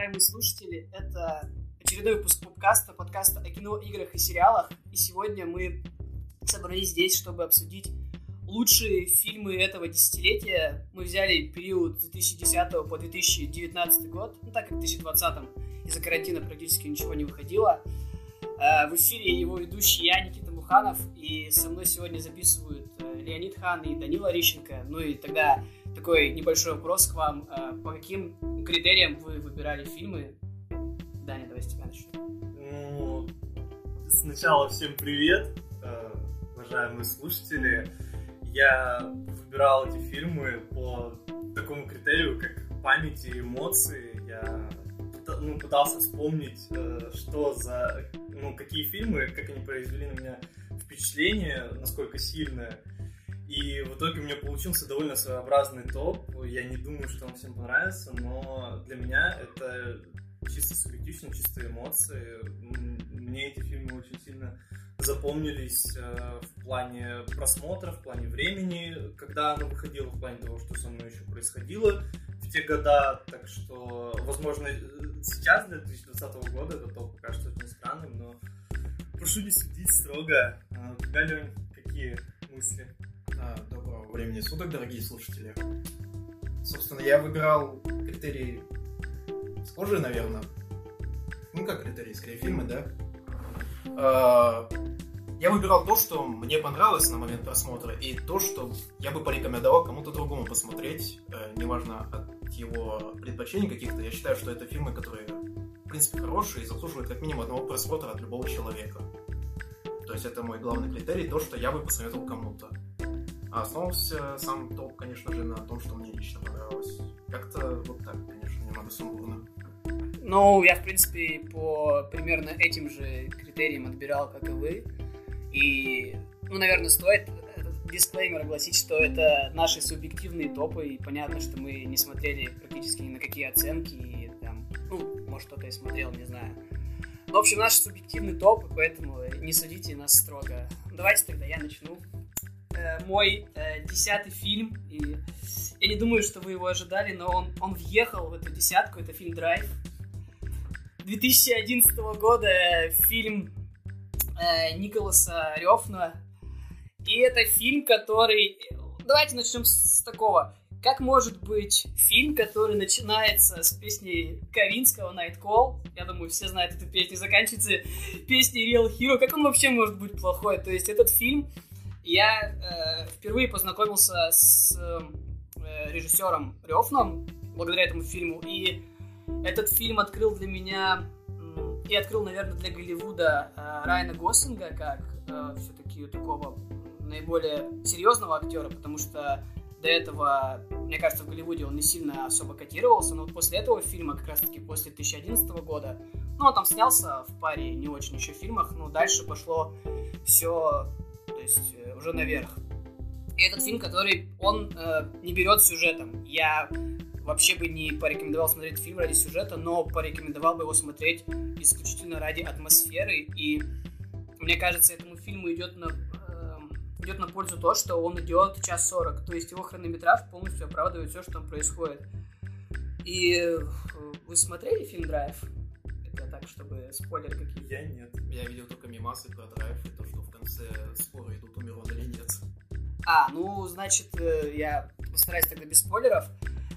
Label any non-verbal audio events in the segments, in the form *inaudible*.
уважаемые слушатели. Это очередной выпуск подкаста, подкаста о кино, играх и сериалах. И сегодня мы собрались здесь, чтобы обсудить лучшие фильмы этого десятилетия. Мы взяли период с 2010 по 2019 год, ну так как в 2020 из-за карантина практически ничего не выходило. Э, в эфире его ведущий я, Никита Муханов, и со мной сегодня записывают э, Леонид Хан и Данила Рищенко. Ну и тогда такой небольшой вопрос к вам. Э, по каким критериям вы выбирали фильмы? Даня, давай с тебя начнем. Ну, сначала всем привет, э, уважаемые слушатели. Я выбирал эти фильмы по такому критерию, как память и эмоции. Я ну, пытался вспомнить, э, что за, ну, какие фильмы, как они произвели на меня впечатление, насколько сильное. И в итоге у меня получился довольно своеобразный топ. Я не думаю, что он всем понравится, но для меня это чисто субъективно, чисто эмоции. Мне эти фильмы очень сильно запомнились э, в плане просмотра, в плане времени, когда оно выходило, в плане того, что со мной еще происходило в те года. Так что, возможно, сейчас, для 2020 года, это топ покажется очень странным, но прошу не судить строго. А у тебя, Лень, какие мысли? А, доброго времени суток, дорогие слушатели. Собственно, я выбирал критерии схожие, наверное. Ну, как критерии, скорее, фильмы, да? А, я выбирал то, что мне понравилось на момент просмотра, и то, что я бы порекомендовал кому-то другому посмотреть, э, неважно от его предпочтений каких-то. Я считаю, что это фильмы, которые, в принципе, хорошие и заслуживают как минимум одного просмотра от любого человека. То есть это мой главный критерий, то, что я бы посоветовал кому-то. А основывался сам топ, конечно же, на том, что мне лично понравилось. Как-то вот так, конечно, немного сумбурно. Ну, я, в принципе, по примерно этим же критериям отбирал, как и вы. И, ну, наверное, стоит дисклеймер огласить, что это наши субъективные топы, и понятно, что мы не смотрели практически ни на какие оценки, и там, ну, может, кто-то и смотрел, не знаю. В общем, наши субъективные топы, поэтому не судите нас строго. Давайте тогда я начну. Э, мой э, десятый фильм, и я не думаю, что вы его ожидали, но он, он въехал в эту десятку, это фильм «Драйв». 2011 года фильм э, Николаса Рёфна. И это фильм, который... Давайте начнем с такого. Как может быть фильм, который начинается с песни Ковинского «Night Call», я думаю, все знают эту песню, заканчивается песней Real Hero, как он вообще может быть плохой? То есть этот фильм я э, впервые познакомился с э, режиссером Рёфном благодаря этому фильму, и этот фильм открыл для меня и открыл, наверное, для Голливуда э, Райана Гослинга как э, все-таки такого наиболее серьезного актера, потому что до этого, мне кажется, в Голливуде он не сильно особо котировался, но вот после этого фильма, как раз-таки после 2011 года, ну, он там снялся в паре не очень еще фильмах, но дальше пошло все то есть э, уже наверх. И этот фильм, который он э, не берет сюжетом. Я вообще бы не порекомендовал смотреть фильм ради сюжета, но порекомендовал бы его смотреть исключительно ради атмосферы. И мне кажется, этому фильму идет на, э, идет на пользу то, что он идет час сорок. То есть его хронометраж полностью оправдывает все, что там происходит. И э, вы смотрели фильм «Драйв»? Это так, чтобы спойлер какие-то. Я нет. Я видел только мимасы про драйв и то, что в конце споры идут, умер он или нет. А, ну, значит, э, я постараюсь тогда без спойлеров.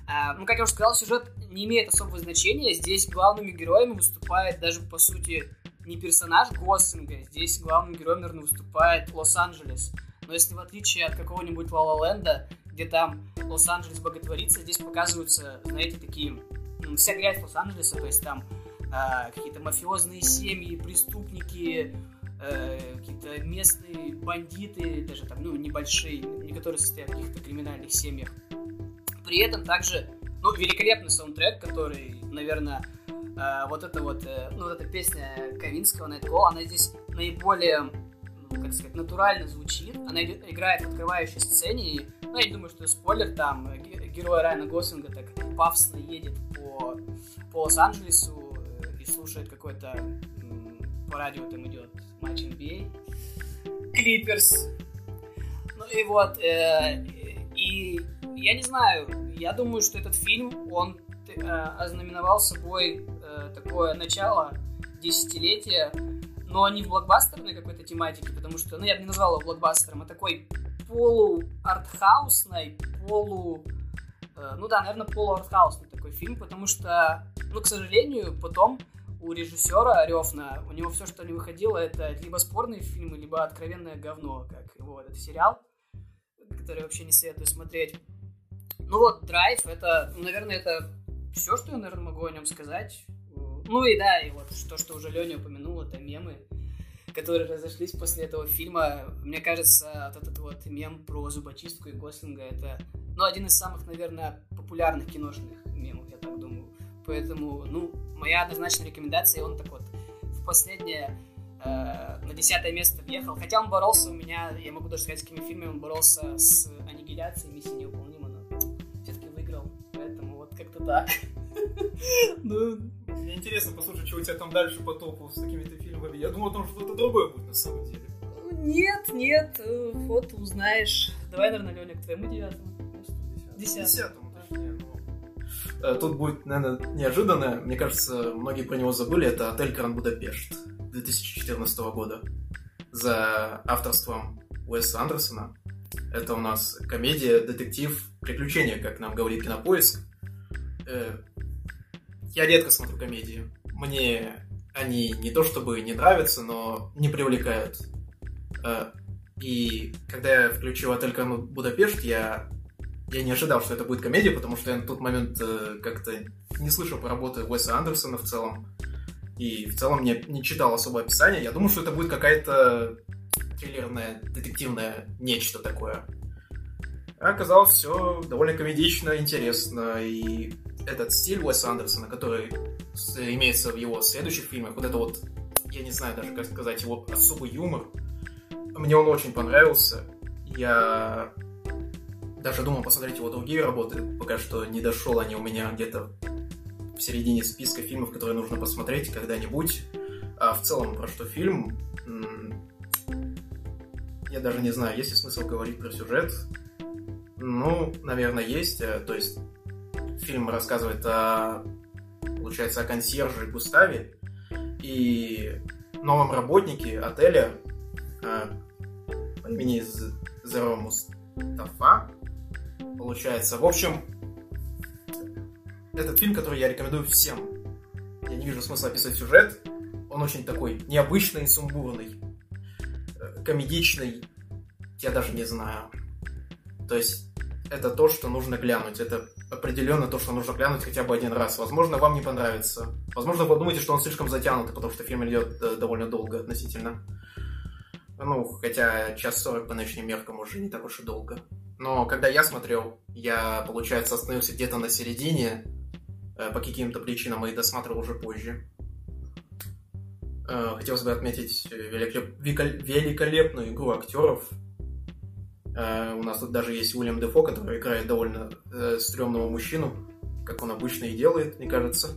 А, ну, как я уже сказал, сюжет не имеет особого значения. Здесь главными героями выступает даже, по сути, не персонаж Гослинга. Здесь главным героем, наверное, выступает Лос-Анджелес. Но если в отличие от какого-нибудь Ла Ленда, где там Лос-Анджелес боготворится, здесь показываются, знаете, такие... Вся грязь Лос-Анджелеса, то есть там э, какие-то мафиозные семьи, преступники, э, какие-то местные бандиты, даже там, ну, небольшие, не которые состоят в каких-то криминальных семьях. При этом также, ну, великолепный саундтрек, который, наверное, э, вот эта вот, э, ну, вот эта песня Ковинского Night Call, она здесь наиболее, ну, как сказать, натурально звучит. Она играет в открывающей сцене, и, ну, я думаю, что спойлер, там, э, герой Райана Гослинга так пафосно едет по, по Лос-Анджелесу, и слушает какой-то по радио там идет матч NBA, Клиперс. Ну и вот, э, и я не знаю, я думаю, что этот фильм, он э, ознаменовал собой э, такое начало десятилетия, но не в блокбастерной какой-то тематике, потому что, ну, я бы не назвал его блокбастером, а такой полу-артхаусной, полу... Э, ну да, наверное, полу-артхаусный такой фильм, потому что, ну, к сожалению, потом у режиссера Рёфна, у него все, что не выходило, это либо спорные фильмы, либо откровенное говно, как его этот сериал, который вообще не советую смотреть. Ну вот, Драйв, это, ну, наверное, это все, что я, наверное, могу о нем сказать. Ну и да, и вот то, что уже Леня упомянул, это мемы, которые разошлись после этого фильма. Мне кажется, вот этот вот мем про зубочистку и Гослинга, это, ну, один из самых, наверное, популярных киношных мемов, я. Поэтому, ну, моя однозначная рекомендация, он так вот в последнее э, на десятое место въехал. Хотя он боролся у меня, я могу даже сказать, с какими фильмами он боролся с аннигиляцией миссии неуполнима, но все-таки выиграл. Поэтому вот как-то так. *laughs* Ну, мне интересно послушать, что у тебя там дальше по топу с какими-то фильмами. Я думал, там что-то другое будет на самом деле. Нет, нет, э, вот узнаешь. Давай, наверное, Леня, к твоему девятому. Десятому. Десятому, точнее. Э, тут будет, наверное, неожиданно. Мне кажется, многие про него забыли. Это «Отель Гранд Будапешт» 2014 года. За авторством Уэса Андерсона. Это у нас комедия, детектив, приключения, как нам говорит Кинопоиск. Э, я редко смотрю комедии. Мне они не то чтобы не нравятся, но не привлекают. Э, и когда я включил «Отель Будапешт», я, я не ожидал, что это будет комедия, потому что я на тот момент э, как-то не слышал про работы Уэса Андерсона в целом. И в целом не, не читал особое описание. Я думал, что это будет какая-то триллерное, детективное нечто такое. А оказалось все довольно комедично, интересно. И этот стиль Уэса Андерсона, который имеется в его следующих фильмах, вот это вот, я не знаю даже, как сказать, его особый юмор, мне он очень понравился. Я даже думал посмотреть его другие работы, пока что не дошел они у меня где-то в середине списка фильмов, которые нужно посмотреть когда-нибудь. А в целом, про что фильм, я даже не знаю, есть ли смысл говорить про сюжет. Ну, наверное, есть. Э, то есть фильм рассказывает о, получается, о консьерже Густаве и новом работнике отеля э, по имени Зеро Мустафа. Получается, в общем, этот фильм, который я рекомендую всем. Я не вижу смысла описывать сюжет. Он очень такой необычный, сумбурный, э, комедичный. Я даже не знаю. То есть это то, что нужно глянуть. Это определенно то, что нужно глянуть хотя бы один раз. Возможно, вам не понравится. Возможно, вы думаете, что он слишком затянутый, потому что фильм идет э, довольно долго относительно. Ну, хотя час сорок по нынешним меркам уже не так уж и долго. Но когда я смотрел, я, получается, остановился где-то на середине, э, по каким-то причинам, и досматривал уже позже. Э, хотелось бы отметить великолеп... великолепную игру актеров, Э, у нас тут даже есть Уильям Дефо, который играет довольно э, стрёмного мужчину, как он обычно и делает, мне кажется.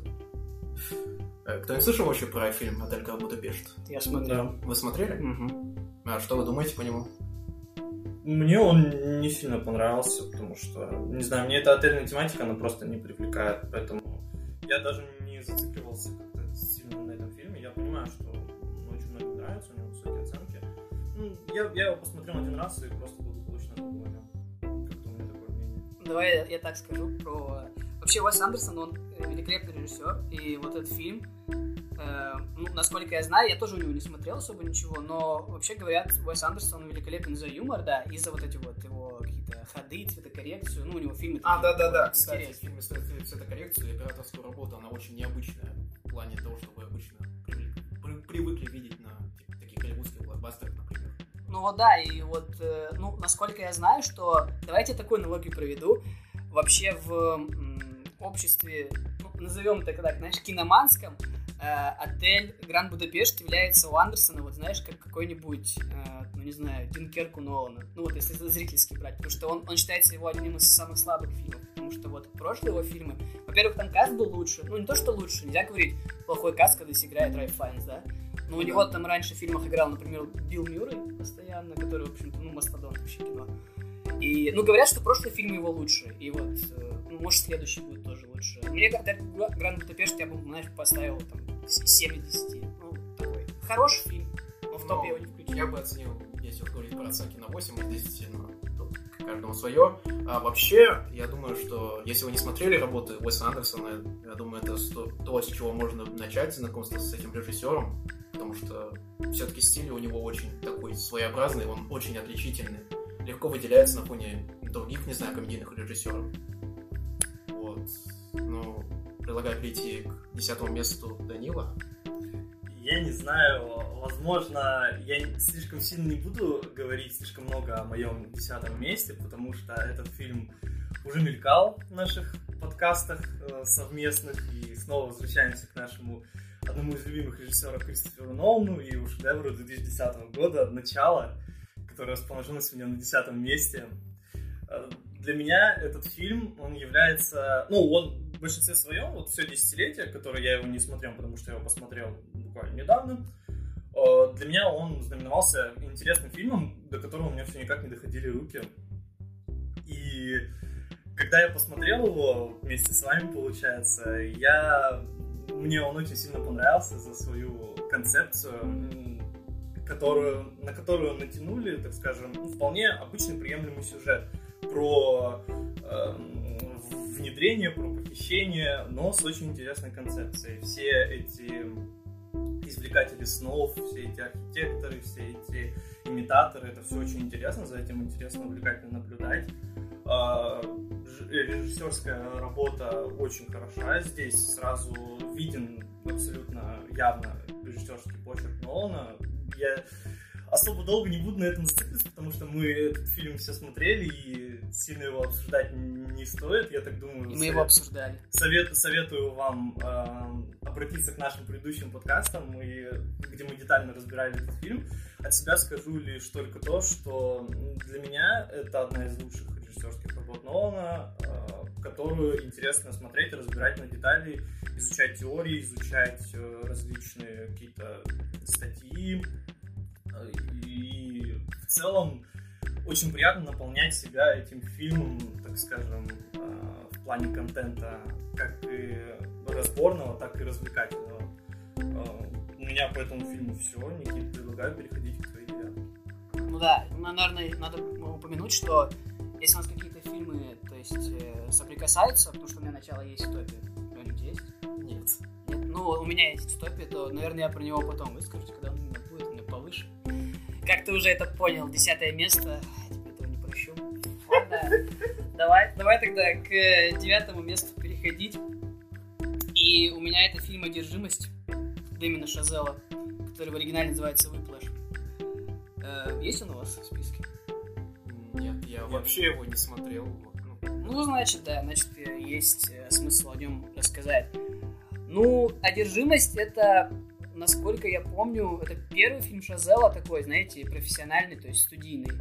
Э, кто не слышал вообще про фильм «Отель Будапешт»? Я смотрел. Вы смотрели? Угу. А что вы думаете по нему? Мне он не сильно понравился, потому что, не знаю, мне эта отельная тематика, она просто не привлекает, поэтому я даже не зацикливался как-то сильно на этом фильме. Я понимаю, что очень многим нравится, у него высокие оценки. Ну, я, я его посмотрел один раз и просто Давай я так скажу про... Вообще, Уэс Андерсон, он великолепный режиссер, и вот этот фильм, э, ну, насколько я знаю, я тоже у него не смотрел особо ничего, но вообще говорят, Уэс Андерсон великолепен за юмор, да, и за вот эти вот его какие-то ходы, цветокоррекцию, ну, у него фильмы... А, да-да-да, кстати, в фильме цветокоррекцию и операторскую работу, она очень необычная в плане того, что вы обычно привыкли видеть на таких голливудских блокбастерах, ну вот да, и вот, э, ну, насколько я знаю, что, давайте такую аналогию проведу, вообще в обществе, ну, назовем это так, знаешь, киноманском, отель Гранд Будапешт является у Андерсона, вот знаешь, как какой-нибудь, э, ну не знаю, Дюнкерк у Нолана, ну вот если зрительский брать, потому что он, он считается его одним из самых слабых фильмов, потому что вот прошлые его фильмы, во-первых, там каст был лучше, ну не то, что лучше, нельзя говорить плохой каст, когда здесь играет Райф Файнс, да, но у него там раньше в фильмах играл, например, Билл Мюррей постоянно, который, в общем-то, ну, мастодонт вообще кино. И, ну, говорят, что прошлые фильмы его лучше. И вот, э, может, следующий будет тоже лучше. Мне Гранд Будапешт я бы, знаешь, поставил там 7 из 10. Ну, такой хороший фильм, но в топ я его не включил. Я бы оценил, если уж говорить про оценки, на 8 из 10, но тут каждому свое. А вообще, я думаю, что если вы не смотрели работы Уэса Андерсона, я думаю, это то, с чего можно начать знакомство с этим режиссером, потому что все-таки стиль у него очень такой своеобразный, он очень отличительный, легко выделяется на фоне других, не знаю, комедийных режиссеров. Вот. Ну, предлагаю перейти к десятому месту Данила. Я не знаю, возможно, я слишком сильно не буду говорить слишком много о моем десятом месте, потому что этот фильм уже мелькал в наших подкастах э, совместных, и снова возвращаемся к нашему одному из любимых режиссеров Кристоферу Нолану и у шедевру 2010 года «Начало», которое расположилось у меня на десятом месте. Э, для меня этот фильм, он является... Ну, он в большинстве своем, вот все десятилетие, которое я его не смотрел, потому что я его посмотрел буквально недавно, э, для меня он знаменовался интересным фильмом, до которого у меня все никак не доходили руки. И когда я посмотрел его вместе с вами, получается, я мне он очень сильно понравился за свою концепцию, которую, на которую натянули, так скажем, ну, вполне обычный приемлемый сюжет про э, внедрение, про похищение, но с очень интересной концепцией. Все эти извлекатели снов, все эти архитекторы, все эти имитаторы, это все очень интересно, за этим интересно, увлекательно наблюдать. А, режиссерская работа очень хороша здесь, сразу виден абсолютно явно режиссерский почерк Нолана. Я особо долго не буду на этом зацикливаться, потому что мы этот фильм все смотрели и сильно его обсуждать не стоит, я так думаю. И мы совет... его обсуждали. Совет, советую вам э, обратиться к нашим предыдущим подкастам, и, где мы детально разбирали этот фильм. От себя скажу лишь только то, что для меня это одна из лучших режиссерских работ Нолана, э, которую интересно смотреть, разбирать на детали, изучать теории, изучать э, различные какие-то статьи. Э, и в целом очень приятно наполнять себя этим фильмом, так скажем, в плане контента, как и разборного, так и развлекательного. У меня по этому фильму все. Никит, предлагаю переходить к твоей девятке. Ну да, наверное, надо упомянуть, что если у нас какие-то фильмы, то есть, э, соприкасаются, потому что у меня начало есть в топе. Кто-нибудь есть? Нет. Нет? Ну, у меня есть в топе, то, наверное, я про него потом выскажусь, когда повыше. Как ты уже это понял, десятое место, я тебе этого не прощу. Ладно, *laughs* давай, давай тогда к девятому месту переходить. И у меня это фильм «Одержимость» Дэмина Шазела, который в оригинале называется «Выплаш». Э, есть он у вас в списке? Нет, я вообще его не смотрел. Ну, ну значит, да, значит, есть э, смысл о нем рассказать. Ну, «Одержимость» — это, насколько я помню, это первый фильм Шазела такой, знаете, профессиональный, то есть студийный.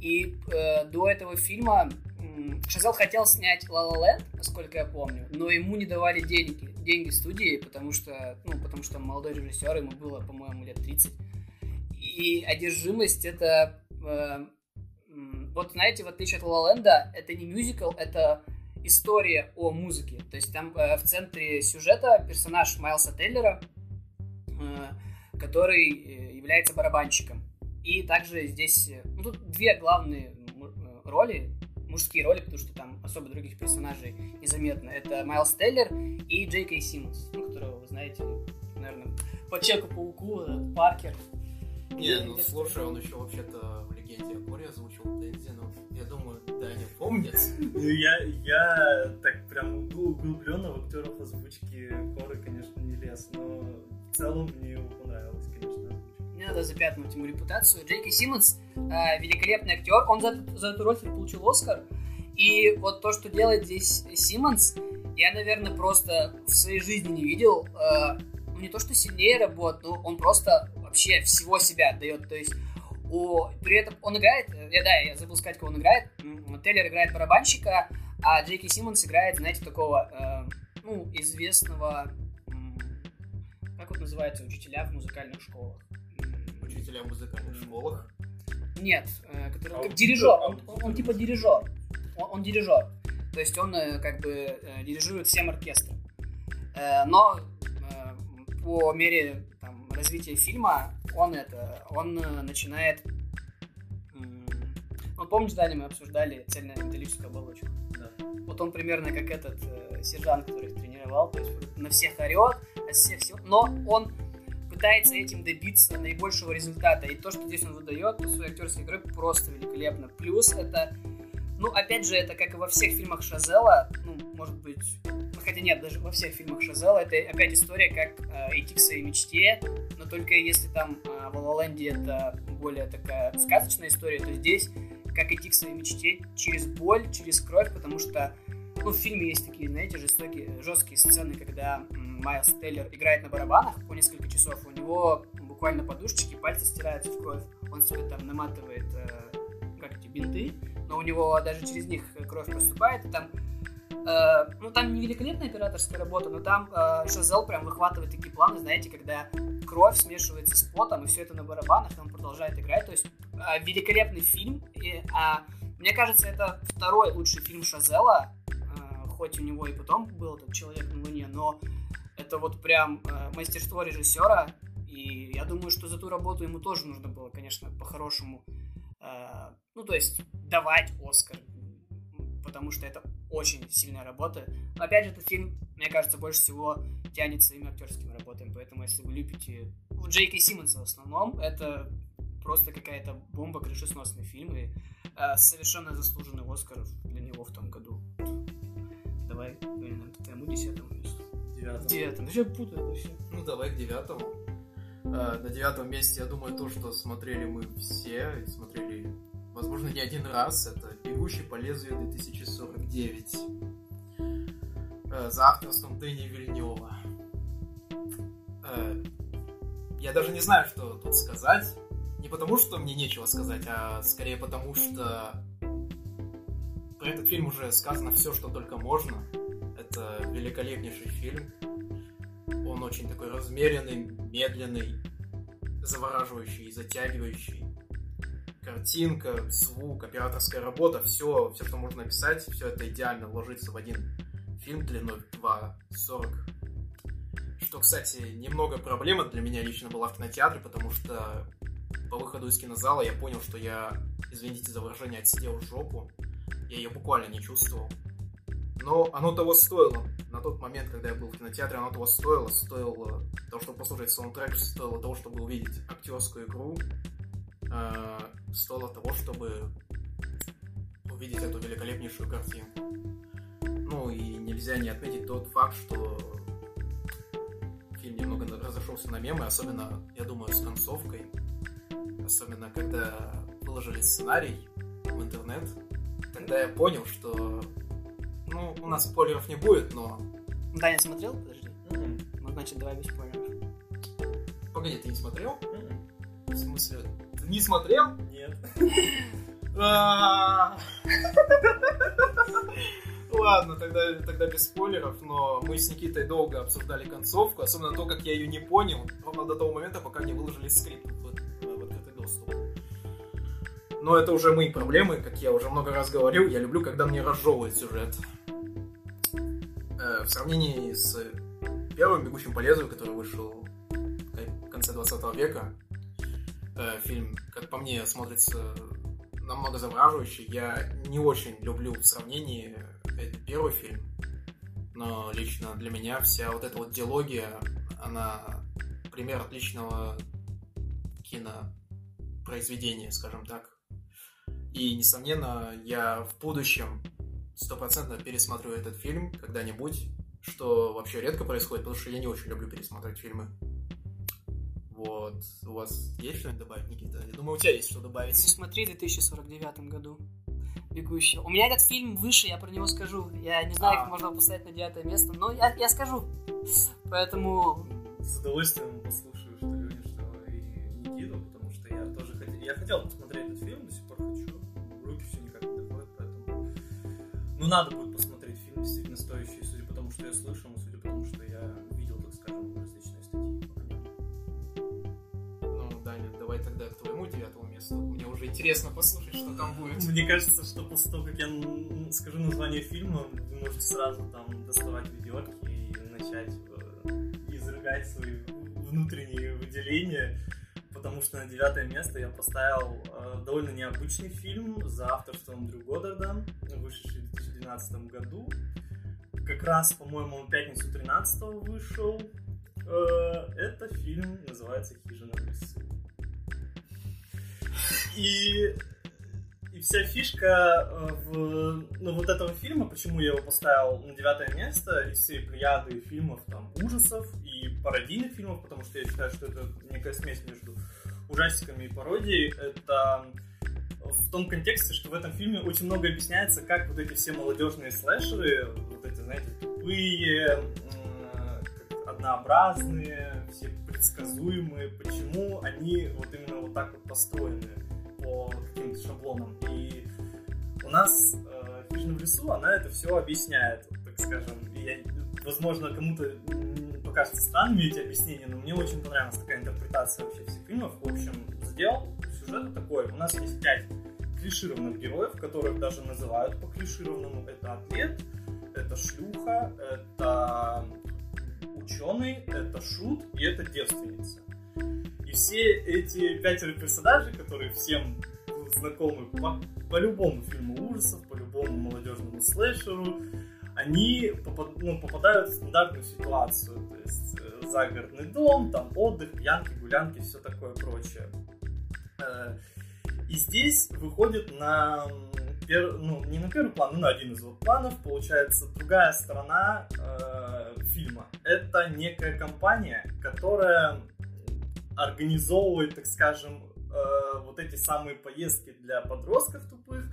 И э, до этого фильма э, Шазел хотел снять «Ла Ла Ленд», насколько я помню, но ему не давали деньги, деньги студии, потому что, ну, потому что молодой режиссер, ему было, по-моему, лет 30. И «Одержимость» — это э, вот знаете, в отличие от La La это не мюзикл, это история о музыке. То есть там э, в центре сюжета персонаж Майлса Теллера, который э, является барабанщиком. И также здесь, э, ну тут две главные э, роли, мужские роли, потому что там особо других персонажей незаметно. Это Майлз Теллер и Джей Кей Симмонс, ну, которого вы знаете, наверное, по Чеку-пауку, Паркер. Не, ну слушай, он еще вообще-то в «Легенде о Коре» озвучил Тензи, но я думаю, да, не помнит. Ну, я, я так прям углубленно в актеров озвучки Коры, конечно, не лез, но в целом мне понравилось, конечно. Не надо запятнуть ему репутацию. Джейки Симмонс э, великолепный актер, он за, за эту роль получил Оскар. И вот то, что делает здесь Симмонс, я, наверное, просто в своей жизни не видел. Э, ну, не то, что сильнее работ, но он просто вообще всего себя дает. То есть у, при этом он играет, я, да, я забыл сказать, кого он играет. Тейлер играет барабанщика, а Джеки Симмонс играет, знаете, такого, э, ну, известного, как вот называется, учителя в музыкальных школах. Учителя в музыкальных школах? Нет, э, который, а, как дирижер, он, он, он типа дирижер. Он, он дирижер. То есть он э, как бы э, дирижирует всем оркестром. Но по мере там, развития фильма он это, он начинает... Вот помнишь, Даня, мы обсуждали цельнометаллическую оболочку? Да. Вот он примерно как этот сержант, который их тренировал, то есть на всех орет, а всех все, но он пытается этим добиться наибольшего результата. И то, что здесь он выдает по своей актерской игре, просто великолепно. Плюс это, ну, опять же, это как и во всех фильмах Шазела, ну, может быть, ну, хотя нет, даже во всех фильмах Шазела, это опять история, как э, идти к своей мечте, но только если там э, в Land это более такая сказочная история, то здесь как идти к своей мечте через боль, через кровь, потому что ну, в фильме есть такие, знаете, жестокие, жесткие сцены, когда Майлз Тейлор играет на барабанах по несколько часов, у него буквально подушечки, пальцы стираются в кровь, он себе там наматывает, э, как эти, бинты, но у него даже через них кровь проступает, и там э, ну, там не великолепная операторская работа, но там э, Шазел прям выхватывает такие планы, знаете, когда кровь смешивается с потом, и все это на барабанах, и он продолжает играть. То есть э, великолепный фильм. И, а, мне кажется, это второй лучший фильм Шазела, э, хоть у него и потом был этот «Человек на Луне», но это вот прям э, мастерство режиссера, и я думаю, что за ту работу ему тоже нужно было, конечно, по-хорошему, э, ну, то есть давать Оскар, потому что это очень сильная работа. Но опять же, этот фильм, мне кажется, больше всего тянет своими актерскими работами, поэтому если вы любите ну, Джейка Симмонса в основном, это просто какая-то бомба, крышесносный фильм, и э, совершенно заслуженный Оскар для него в том году. Давай, блин, к твоему десятому месту. Девятого. Девятому, вообще путаю вообще. Ну, давай к девятому. А, На девятом месте, я думаю, то, что смотрели мы все, и смотрели, возможно, не один раз, это «Бегущий по лезвию 2049» э, за авторством Дэни Вильнева. Э, Я даже не знаю, что тут сказать. Не потому, что мне нечего сказать, а скорее потому, что про этот фильм уже сказано все, что только можно. Это великолепнейший фильм. Он очень такой размеренный, медленный, завораживающий, затягивающий. Картинка, звук, операторская работа, все, все, что можно написать, все это идеально ложится в один фильм длиной 2.40. Что, кстати, немного проблема для меня лично была в кинотеатре, потому что по выходу из кинозала я понял, что я, извините за выражение, отсидел жопу. Я ее буквально не чувствовал. Но оно того стоило. На тот момент, когда я был в кинотеатре, оно того стоило. Стоило того, чтобы послушать саундтрек, стоило того, чтобы увидеть актерскую игру. э, Стоило того, чтобы увидеть эту великолепнейшую картинку. Ну и нельзя не отметить тот факт, что фильм немного разошелся на мемы, особенно, я думаю, с концовкой. Особенно, когда выложили сценарий в интернет. Тогда я понял, что ну, у нас спойлеров не будет, но... Даня смотрел? Подожди. Мгм. Ну, значит, давай без спойлеров. Погоди, ты не смотрел? Мгм. В смысле, ты не смотрел? Нет. А. Ладно, тогда, тогда без спойлеров, но мы с Никитой долго обсуждали концовку, особенно то, как я ее не понял, ровно до того момента, пока не выложили скрипт в, в открытый доступ. Но это уже мои проблемы, как я уже много раз говорил, я люблю, когда мне разжевывает сюжет. Э, в сравнении с первым «Бегущим по лезвию», который вышел в конце 20 века, э, фильм, как по мне, смотрится намного завораживающе. Я не очень люблю в сравнении этот первый фильм, но лично для меня вся вот эта вот диалогия, она пример отличного кинопроизведения, скажем так. И, несомненно, я в будущем стопроцентно пересмотрю этот фильм когда-нибудь, что вообще редко происходит, потому что я не очень люблю пересматривать фильмы. Вот. У вас есть что-нибудь добавить, Никита? Я думаю, у тебя есть что добавить. Смотри в 2049 году. Бегущий. У меня этот фильм выше, я про него скажу. Я не знаю, А. как можно поставить на девятое место, но я, я скажу. Поэтому С удовольствием послушаю, что Леня, что и Никиту, потому что я тоже хотел... Я хотел Ну, надо будет посмотреть фильм, действительно стоящий, судя по тому, что я слышал, и судя по тому, что я видел, так скажем, различные статьи. Ну, Даня, давай тогда к твоему девятому месту. Мне уже интересно послушать, что там будет. Мне кажется, что после того, как я скажу название фильма, вы можете сразу там доставать ведерки и начать э, изрыгать свои внутренние выделения. Потому что на девятое место я поставил э, довольно необычный фильм за авторством Дрю Годдарда, вышедший в 2012 году. Как раз, по-моему, в пятницу 13 вышел. Э, это фильм называется «Хижина в лесу». И, и вся фишка э, в, ну, вот этого фильма, почему я его поставил на девятое место из всей плеяды фильмов там, ужасов и пародийных фильмов, потому что я считаю, что это некая смесь между ужастиками и пародией, это в том контексте, что в этом фильме очень много объясняется, как вот эти все молодежные слэшеры, вот эти, знаете, тупые, как однообразные, все предсказуемые, почему они вот именно вот так вот построены по каким-то шаблонам. И у нас э, «Хижина в лесу», она это все объясняет, так скажем. Я, возможно, кому-то покажется странными эти объяснения, но мне очень понравилась такая интерпретация вообще всех фильмов. В общем, задел сюжета такой. У нас есть пять клишированных героев, которых даже называют по клишированному. Это атлет, это шлюха, это ученый, это шут и это девственница. И все эти пятеро персонажей, которые всем знакомы по, по любому фильму ужасов, по любому молодежному слэшеру, они попад- ну, попадают в стандартную ситуацию. То есть э, загородный дом, там отдых, пьянки, гулянки, все такое прочее. Э, И здесь выходит на пер- ну, не на первый план, но на один из вот планов, получается, другая сторона э, фильма. Это некая компания, которая организовывает, так скажем, э, вот эти самые поездки для подростков тупых,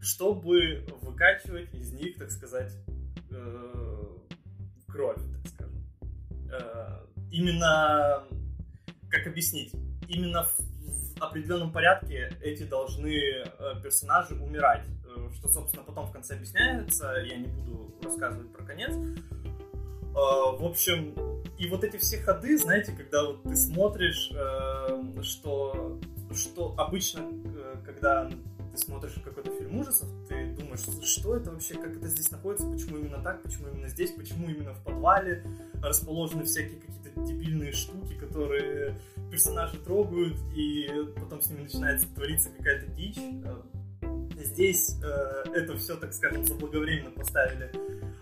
чтобы выкачивать из них, так сказать, э, кровь, так скажем. Э, именно, как объяснить, именно в, в определенном порядке эти должны э, персонажи умирать, э, что, собственно, потом в конце объясняется, я не буду рассказывать про конец. Э, в общем, и вот эти все ходы, знаете, когда вот ты смотришь, э, что, что обычно, э, когда ты смотришь какой-то фильм ужасов, ты думаешь, что это вообще, как это здесь находится, почему именно так, почему именно здесь, почему именно в подвале расположены всякие какие-то дебильные штуки, которые персонажи трогают, и потом с ними начинается твориться какая-то дичь. Э, Здесь э, это все, так скажем, заблаговременно поставили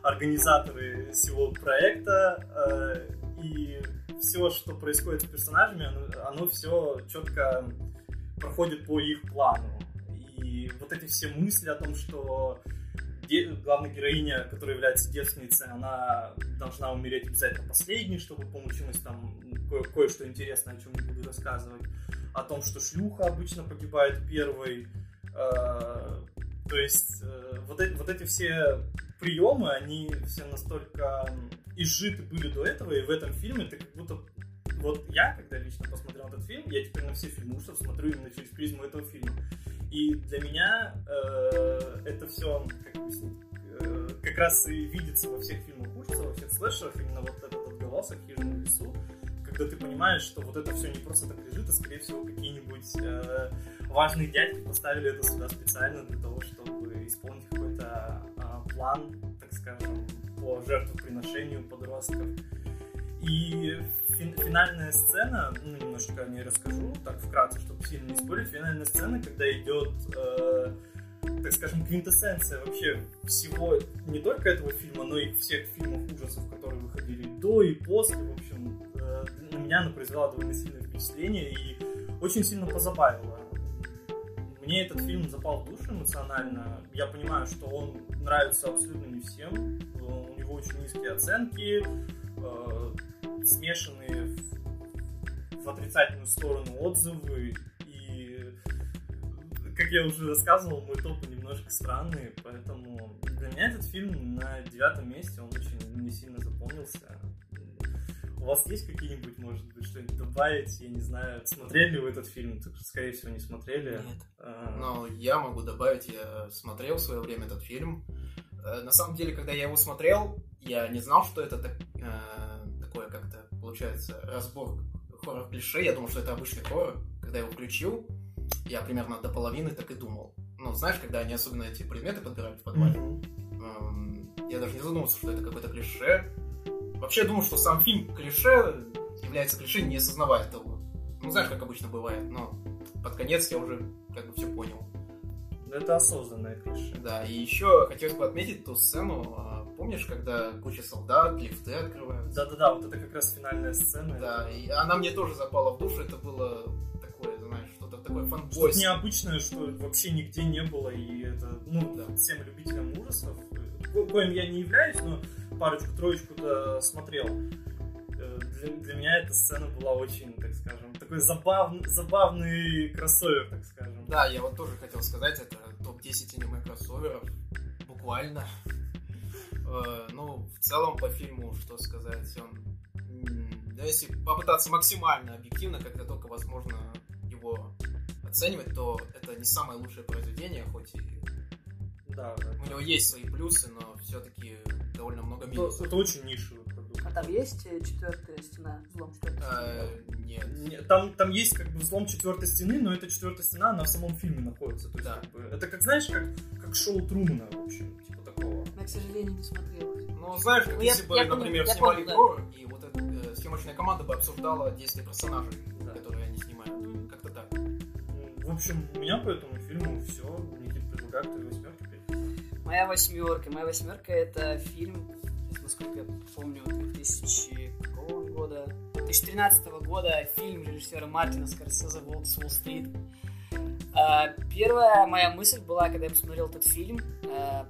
организаторы всего проекта, э, и все, что происходит с персонажами, оно, оно все четко проходит по их плану. И вот эти все мысли о том, что де- главная героиня, которая является девственницей, она должна умереть обязательно последней, чтобы получилось там ко- кое-что интересное, о чем не буду рассказывать. О том, что шлюха обычно погибает первой. Э, то есть э, вот, эти, вот эти все приемы, они все настолько изжиты были до этого, и в этом фильме ты как будто... Вот я, когда лично посмотрел этот фильм, я теперь на все фильмы ужасов смотрю именно через призму этого фильма. И для меня э, это все, как э, как раз и видится во всех фильмах ужасов, во всех слэшерах, именно вот этот отголосок «Хижина в лесу», когда ты понимаешь, что вот это все не просто так лежит, а скорее всего какие-нибудь э, важные дядьки поставили это сюда специально для того, чтобы исполнить какой-то э, план, так скажем, по жертвоприношению подростков. И фин- финальная сцена, ну, немножко о ней расскажу, так вкратце, чтобы сильно не спорить. Финальная сцена, когда идет, э, так скажем, квинтэссенция вообще всего, не только этого фильма, но и всех фильмов ужасов, которые выходили до и после. В общем, э, на меня она произвела довольно сильное впечатление и очень сильно позабавила. Мне этот фильм запал в душу эмоционально. Я понимаю, что он нравится абсолютно не всем. У него очень низкие оценки, э, смешанные в, в отрицательную сторону отзывы. И, как я уже рассказывал, мой топ немножко странный, поэтому для меня этот фильм на девятом месте, он очень не сильно запомнился. У вас есть какие-нибудь, может быть, что-нибудь добавить? Я не знаю, смотрели ли вы этот фильм? Так, скорее всего, не смотрели. Нет. А, Но я могу добавить, я смотрел в свое время этот фильм. Э, На самом деле, когда я его смотрел, я не знал, что это так- э, такое как-то, получается, разбор хоррор-клише. Я думал, что это обычный хоррор. Когда я его включил, Я примерно до половины так и думал. Ну, знаешь, когда они особенно эти предметы подбирают в подвале, эм, я даже не задумывался, что это какое-то клише. Вообще, я думал, что сам фильм клише является клише, не осознавая того. Ну, знаешь, как обычно бывает, но под конец я уже как бы все понял. Это осознанное клише. Да, и еще хотелось бы отметить ту сцену, а, помнишь, когда куча солдат, лифты открываются? Да-да-да, вот это как раз финальная сцена. Да, и она мне тоже запала в душу, это было такое, знаешь, что-то такое Что-то фанбойское. необычное, что вообще нигде не было, и это, ну, Да. всем любителям ужасов, ко- коим я не являюсь, но парочку-троечку-то смотрел. Э, Для, для меня эта сцена была очень, так скажем, такой забавный, забавный кроссовер, так скажем. Да, я вот тоже хотел сказать, это топ-10 аниме кроссоверов, буквально. Э, Ну, в целом по фильму, что сказать, он... Да, если попытаться максимально объективно, это только возможно его оценивать, то это не самое лучшее произведение, хоть и Да, у него есть свои плюсы, но все-таки довольно много это, минусов. это очень нишевый продукт. А там есть э, четвертая стена, взлом четвертой Э, Нет. Не, Там, там есть как бы взлом четвертой стены, но эта четвертая стена, она в самом фильме находится. То есть, Да. как бы, это как, знаешь, как, как шоу Трумана, в общем, типа такого. Я, к сожалению, не смотрел. Ну, знаешь, как Ну, я- если бы, я например, я снимали понял, да. и вот эта э, съемочная команда бы обсуждала действия персонажей, Да. которые они снимают. Как-то так. М, В общем, у меня по этому фильму все. Никита, твоей восьмерке перейти. Моя восьмерка. Моя восьмерка это фильм, насколько я помню, 2000 какого года? 2013 года фильм режиссера Мартина Скорсезе «Волк с Уолл-стрит». А, Первая моя мысль была, когда я посмотрел этот фильм, а,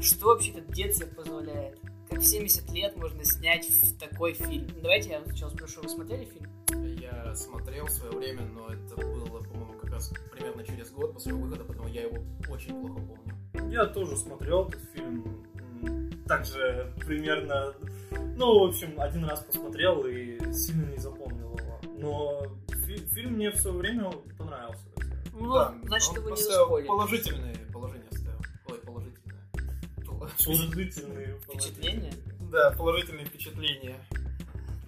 что вообще этот дед позволяет? Как в 70 лет можно снять такой фильм? Давайте я сначала спрошу, вы смотрели фильм? Я смотрел в свое время, но это было, по-моему, как раз примерно через год после его выхода, потому я его очень плохо помню. Я тоже смотрел этот фильм. Также примерно... Ну, в общем, один раз посмотрел и сильно не запомнил его. Но фи- фильм мне в свое время понравился. Ну, Да, значит, его не заспойлили. Положительные положения оставил. Ой, положительное. Положительные *laughs* Впечатления? Да, положительные впечатления.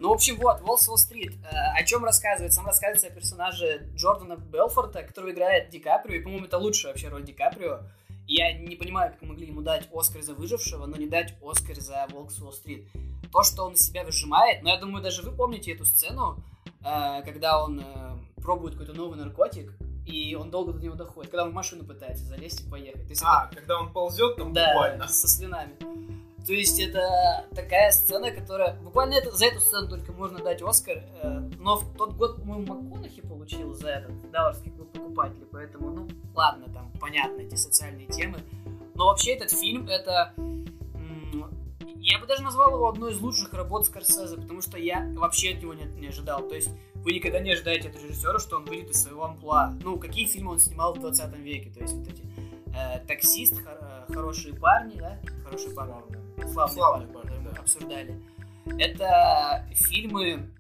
Ну, в общем, вот, Волл Стрит. Э, о чем рассказывает? Сам рассказывается о персонаже Джордана Белфорта, которого играет Ди Каприо, и, по-моему, это лучшая вообще роль Ди Каприо. Я не понимаю, как могли ему дать Оскар за выжившего, но не дать Оскар за Волк с Уолл-стрит. То, что он из себя выжимает, но я думаю, даже вы помните эту сцену, э, когда он э, пробует какой-то новый наркотик, и он долго до него доходит, когда он в машину пытается залезть и поехать. Есть это- А, когда он ползет там да, буквально. со слюнами. То есть это такая сцена, которая... Буквально это, за эту сцену только можно дать Оскар. э, но в тот год, по-моему, МакКонахи получил за этот Далларский клуб покупателей. Поэтому, ну, ладно, там понятно эти социальные темы. Но вообще этот фильм, это... Я бы даже назвал его одной из лучших работ Скорсезе, потому что я вообще от него не, не ожидал. То есть вы никогда не ожидаете от режиссера, что он выйдет из своего амплуа. Ну, какие фильмы он снимал в 20 веке. То есть вот эти э, таксист, хор- э, хорошие парни, да? Хорошие парни. Парни, которые мы да. обсуждали. Это фильмы,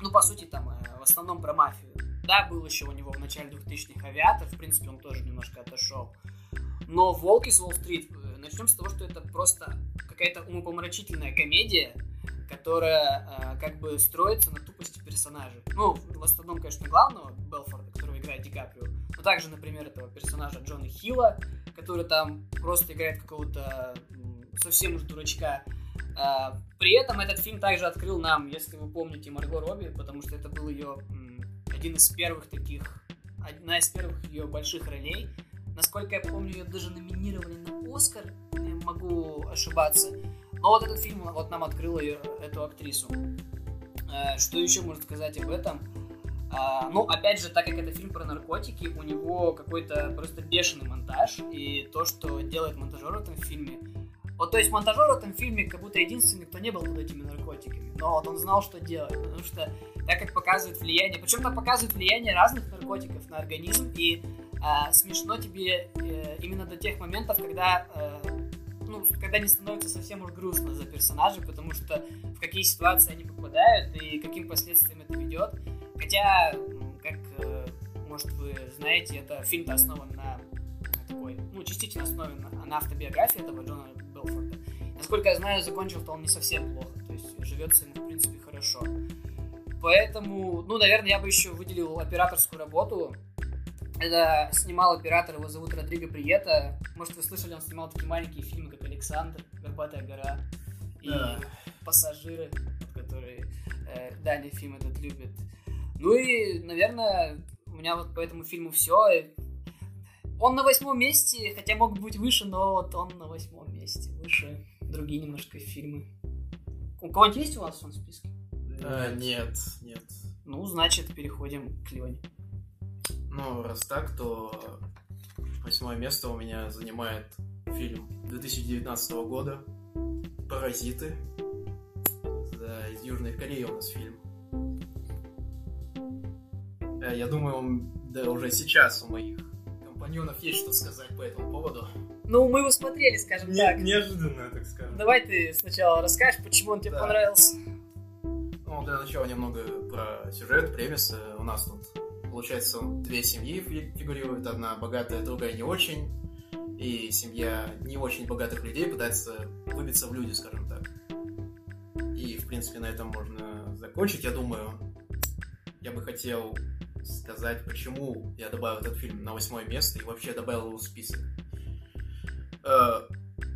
ну, по сути, там, э, в основном про мафию. Да, был еще у него в начале 2000-х авиатор, в принципе, он тоже немножко отошел. Но «Волк из Уолл-стрит», э, начнем с того, что это просто какая-то умопомрачительная комедия, которая э, как бы строится на тупости персонажей. Ну, в основном, конечно, главного, Белфорда, которого играет Ди Каприо, но также, например, этого персонажа Джона Хилла, который там просто играет какого-то совсем уж дурачка. А, При этом этот фильм также открыл нам, если вы помните, Марго Робби, потому что это был ее один из первых таких, одна из первых ее больших ролей. Насколько я помню, ее даже номинировали на Оскар, я могу ошибаться. Но вот этот фильм вот нам открыл ее, эту актрису. Э, Что еще можно сказать об этом? А, ну, опять же, так как это фильм про наркотики, у него какой-то просто бешеный монтаж, и то, что делает монтажер в этом фильме, вот, то есть монтажер в этом фильме как будто единственный, кто не был под этими наркотиками, но вот он знал, что делать, потому что так как показывает влияние, причем там показывает влияние разных наркотиков на организм, и а, смешно тебе э, именно до тех моментов, когда э, ну, когда не становится совсем уж грустно за персонажей, потому что в какие ситуации они попадают и каким последствиям это ведет. Хотя, как, э, может, вы знаете, это фильм основан на такой, ну, частично основан на, на автобиографии этого Джона Белфорда. Насколько я знаю, закончил-то он не совсем плохо, то есть живется ему, в принципе, хорошо. Поэтому, ну, наверное, я бы еще выделил операторскую работу. Это снимал оператор, его зовут Родриго Приета. Может, вы слышали, он снимал такие маленькие фильмы, как «Александр», «Горбатая гора» и Да. «Пассажиры», которые э, Даня фильм этот любит. Ну и, наверное, у меня вот по этому фильму все. Он на восьмом месте, хотя мог быть выше, но вот он на восьмом месте. Выше другие немножко фильмы. У кого-нибудь есть у вас он в списке? А, нет, нет. Ну, значит, переходим к Лене. Ну, раз так, то восьмое место у меня занимает фильм 2019 года «Паразиты». Да, из Южной Кореи у нас фильм. Э, Я думаю, он- да уже сейчас у моих компаньонов есть что сказать по этому поводу. Ну, мы его смотрели, скажем Не- так. неожиданно, так скажем. Давай ты сначала расскажешь, почему он тебе Да. понравился. Ну, для начала немного про сюжет, премис. У нас тут, получается, две семьи фи- фигурируют. Одна богатая, другая не очень. И семья не очень богатых людей пытается выбиться в люди, скажем так. И, в принципе, на этом можно закончить, я думаю. Я бы хотел сказать, почему я добавил этот фильм на восьмое место и вообще добавил его в список. Э,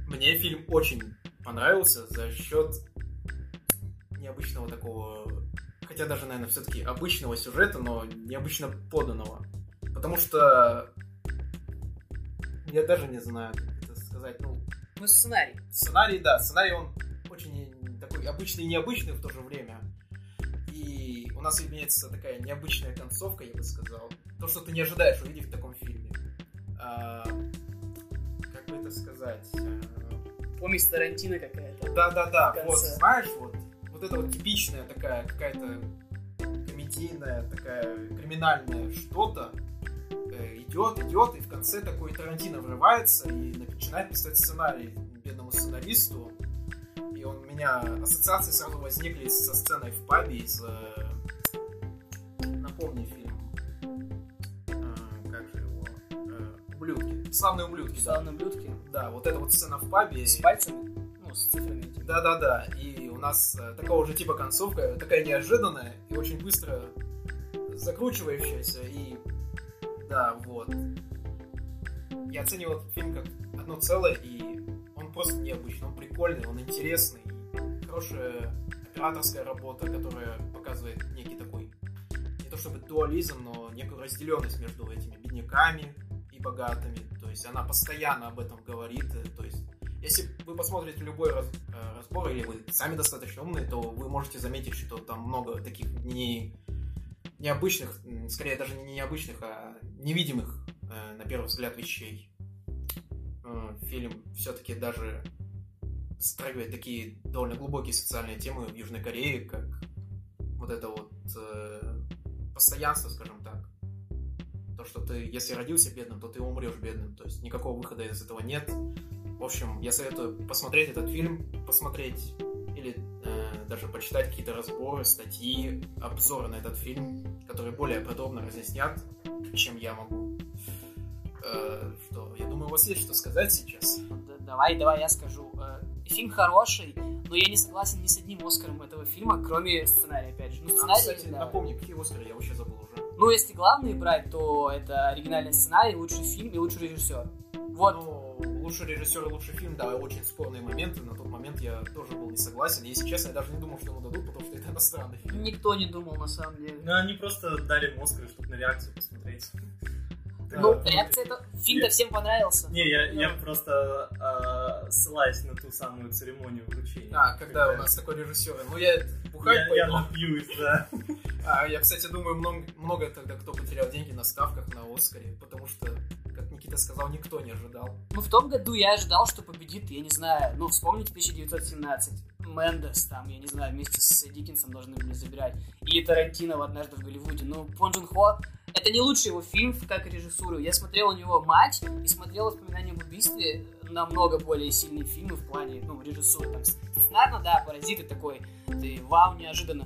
Мне фильм очень понравился за счет необычного такого, хотя даже, наверное, все-таки обычного сюжета, но необычно поданного. Потому что я даже не знаю, как это сказать, ну, Ну, сценарий. сценарий, да, сценарий он очень такой обычный и необычный в то же время. У нас имеется такая необычная концовка, я бы сказал. То, что ты не ожидаешь увидеть в таком фильме. А, как бы это сказать? А, Помесь Тарантино какая-то. Да-да-да, вот, знаешь, вот, вот это вот типичная такая какая-то комедийная, такая криминальная что-то э, идет, идет, и в конце такой Тарантино врывается и начинает писать сценарий бедному сценаристу. И он у меня ассоциации сразу возникли со сценой в пабе из... ублюдки. Славные ублюдки, да. Славные блюдки. Да, вот эта вот сцена в пабе. С пальцами. Ну, с цифрами. типа. Да-да-да, и у нас э, такого же типа концовка, такая неожиданная и очень быстро закручивающаяся, и да, вот. Я оценивал этот фильм как одно целое, и он просто необычный, он прикольный, он интересный, хорошая операторская работа, которая показывает некий такой, не то чтобы дуализм, но некую разделенность между этими бедняками богатыми, то есть она постоянно об этом говорит, то есть если вы посмотрите любой раз- э, разбор, или вы сами достаточно умные, то вы можете заметить, что там много таких не, необычных, скорее даже не необычных, а невидимых, э, на первый взгляд, вещей. Э, Фильм все-таки даже затрагивает такие довольно глубокие социальные темы в Южной Корее, как вот это вот постоянство, скажем. То, что ты, если родился бедным, то ты умрешь бедным. То есть никакого выхода из этого нет. В общем, я советую посмотреть этот фильм, посмотреть или э, даже почитать какие-то разборы, статьи, обзоры на этот фильм, которые более подробно разъяснят, чем я могу. Э, что, я думаю, у вас есть что сказать сейчас. Да- Давай, давай я скажу. Э, Фильм хороший, но я не согласен ни с одним Оскаром этого фильма, кроме сценария, опять же. Ну, А, сценарий, кстати, да. напомни, какие Оскары, я вообще забыл уже. Ну, если главные брать, то это оригинальный сценарий, лучший фильм и лучший режиссер. Вот. Ну, лучший режиссер и лучший фильм, да, очень спорные моменты. На тот момент я тоже был не согласен. Если честно, я даже не думал, что ему дадут, потому что это иностранный фильм. Никто не думал, на самом деле. Ну, они просто дали Оскар, чтобы на реакцию посмотреть. Ну, реакция это... Фильм-то всем понравился. Не, я, я просто э, ссылаюсь на ту самую церемонию вручения. А, когда у нас такой режиссер. Ну, я бухать я, я пойду. напьюсь, да. А, я, кстати, думаю, много, много тогда кто потерял деньги на ставках на Оскаре, потому что, Никита сказал, никто не ожидал. Ну, в том году я ожидал, что победит, я не знаю, ну, вспомните 1917. Мендес там, я не знаю, вместе с Диккенсом должны были забирать. Или Тарантино в «Однажды в Голливуде». Ну, Пон Джун Хо, это не лучший его фильм, как режиссуру. Я смотрел у него «Матч» и смотрел «Воспоминания об убийстве», намного более сильные фильмы в плане, ну, режиссуры. Там, сценарно, да, «Паразиты» такой, ты, вау, неожиданно.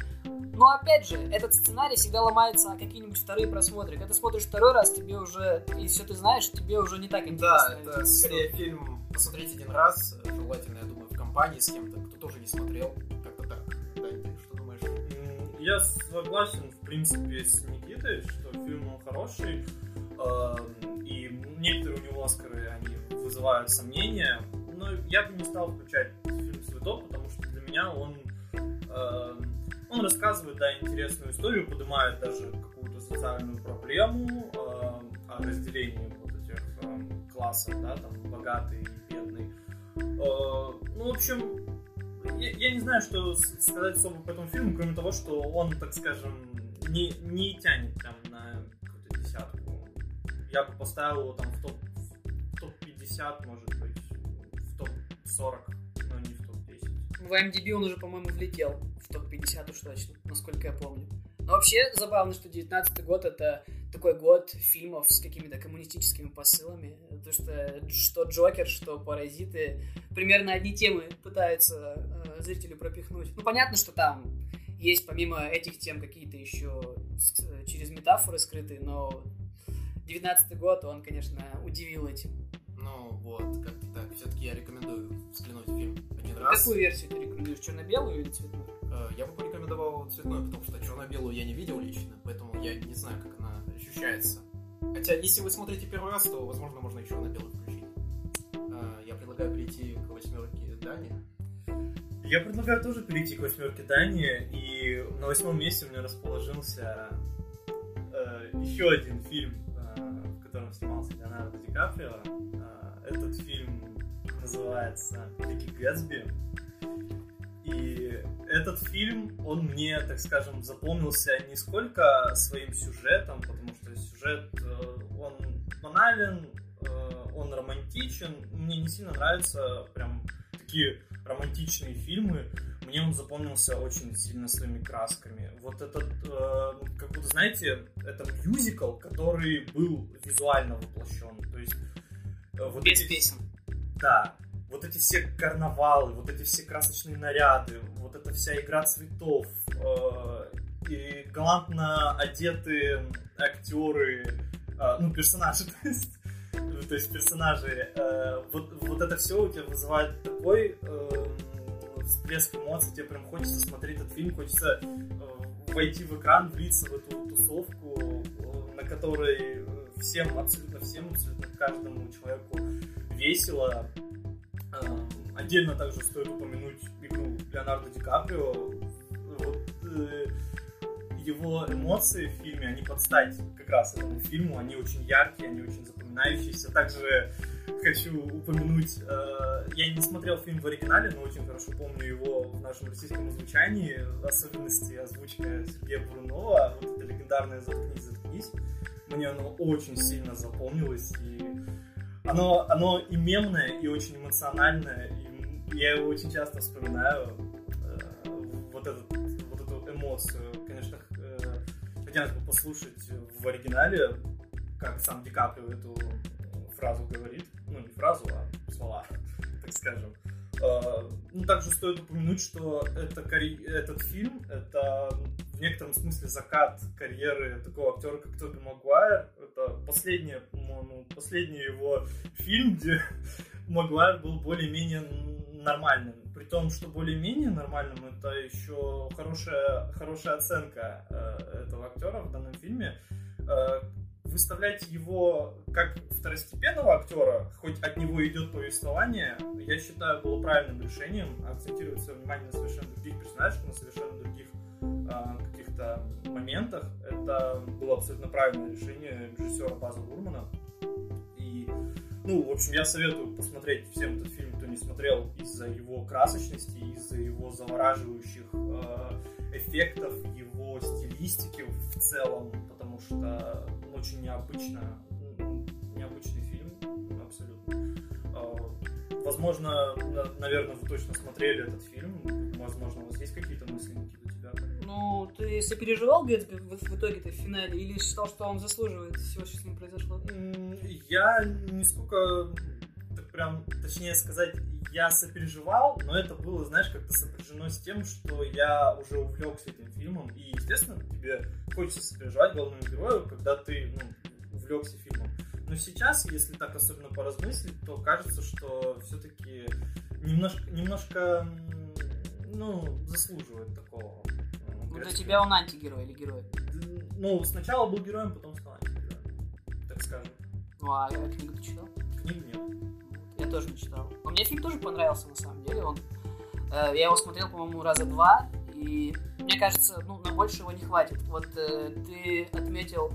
Но опять же, этот сценарий всегда ломается на какие-нибудь вторые просмотры. Когда ты смотришь второй раз, тебе уже, и все ты знаешь, тебе уже не так интересно. Да, это скорее фильм посмотреть один раз, желательно, я думаю, в компании с кем-то, кто тоже не смотрел. Как-то так. Дань, ты что думаешь? Я согласен, в принципе, с Никитой, что фильм он хороший. Эм, и некоторые у него Оскары, они вызывают сомнения, но я бы не стал включать фильм «Цветок», потому что для меня он, эм, он рассказывает, да, интересную историю, поднимает даже какую-то социальную проблему эм, о разделении вот этих классов, да, там, богатый и бедный. Э, ну, в общем, я, я не знаю, что сказать особо по этому фильму, кроме того, что он, так скажем, не, не тянет там. Я бы поставил его там в топ, в топ 50, может быть, в топ 40, но не в топ 10. В IMDb он уже, по-моему, влетел в топ 50 уж точно, насколько я помню. Но вообще забавно, что 19 год это такой год фильмов с какими-то коммунистическими посылами. То, что что Джокер, что Паразиты примерно одни темы пытаются э, зрителю пропихнуть. Ну, понятно, что там есть помимо этих тем какие-то еще через метафоры скрытые, но 19 год, он, конечно, удивил этим. Ну вот, как-то так. Все-таки я рекомендую взглянуть фильм один раз. Какую версию ты рекомендуешь, черно-белую или цветную? Э, я бы порекомендовал цветную, потому что черно-белую я не видел лично, поэтому я не знаю, как она ощущается. Хотя, если вы смотрите первый раз, то, возможно, можно еще на белый включить. Э, я предлагаю перейти к восьмерке Дани. Я предлагаю тоже перейти к восьмерке Дани, и на восьмом месте у меня расположился э, еще один фильм, в котором снимался Леонардо Ди Каприо. Э, этот фильм называется «Великий Гэтсби». И этот фильм, он мне, так скажем, запомнился не сколько своим сюжетом, потому что сюжет, э, он банален, э, он романтичен. Мне не сильно нравятся прям такие романтичные фильмы, мне он запомнился очень сильно своими красками. Вот этот, э, как будто, знаете, это мюзикл, который был визуально воплощен. То есть... Э, вот Без эти... песен. Да. Вот эти все карнавалы, вот эти все красочные наряды, вот эта вся игра цветов, э, и галантно одетые актеры, э, ну, персонажи, *laughs* то есть то есть персонажи, э, вот, вот это все у тебя вызывает такой э, всплеск эмоций, тебе прям хочется смотреть этот фильм, хочется э, войти в экран, влиться в эту тусовку, э, на которой всем, абсолютно всем, абсолютно каждому человеку весело. Э, отдельно также стоит упомянуть игру Леонардо Ди Каприо. Вот, э, его эмоции в фильме, они под стать как раз этому фильму, они очень яркие, они очень запоминающиеся. Также хочу упомянуть, э, я не смотрел фильм в оригинале, но очень хорошо помню его в нашем российском озвучании, особенности озвучка Сергея Бурунова, вот это легендарное «Заткнись, заткнись». Мне оно очень сильно запомнилось, и оно, оно и мемное, и очень эмоциональное, и я его очень часто вспоминаю, хотелось бы послушать в оригинале, как сам Ди Каприо эту фразу говорит. Ну, не фразу, а слова, *laughs* так скажем. А, ну, также стоит упомянуть, что это, этот фильм — это в некотором смысле закат карьеры такого актера, как Тоби Магуайр. Это последний, по-моему, последний его фильм, где *laughs* Магуайр был более-менее нормальным. При том, что более-менее нормальным, это еще хорошая, хорошая оценка э, этого актера в данном фильме. Э, выставлять его как второстепенного актера, хоть от него идет повествование, я считаю, было правильным решением акцентировать свое внимание на совершенно других персонажах, на совершенно других э, каких-то моментах. Это было абсолютно правильное решение режиссера База Гурмана. И ну, в общем, я советую посмотреть всем этот фильм, не смотрел, из-за его красочности, из-за его завораживающих э, эффектов, его стилистики в целом, потому что очень необычно, необычный фильм, абсолютно. Э, возможно, наверное, вы точно смотрели этот фильм, возможно, у вас есть какие-то мысли, Никита, у тебя? Ну, ты сопереживал Гэтсби в, итоге-то в финале или считал, что он заслуживает всего, что с ним произошло? Я не сколько, так прям, точнее сказать, я сопереживал, но это было, знаешь, как-то сопряжено с тем, что я уже увлекся этим фильмом, и, естественно, тебе хочется сопереживать главному герою, когда ты, ну, увлекся фильмом. Но сейчас, если так особенно поразмыслить, то кажется, что все-таки немножко, немножко, ну, заслуживает такого ну, для тебя он антигерой или герой? Ну, сначала был героем, потом стал антигероем. так скажем. Ну, а книгу ты читал? Книг нет. Я тоже не читал. Но мне фильм тоже понравился, на самом деле. Он, э, я его смотрел, по-моему, раза два, и мне кажется, ну, на больше его не хватит. Вот э, ты отметил...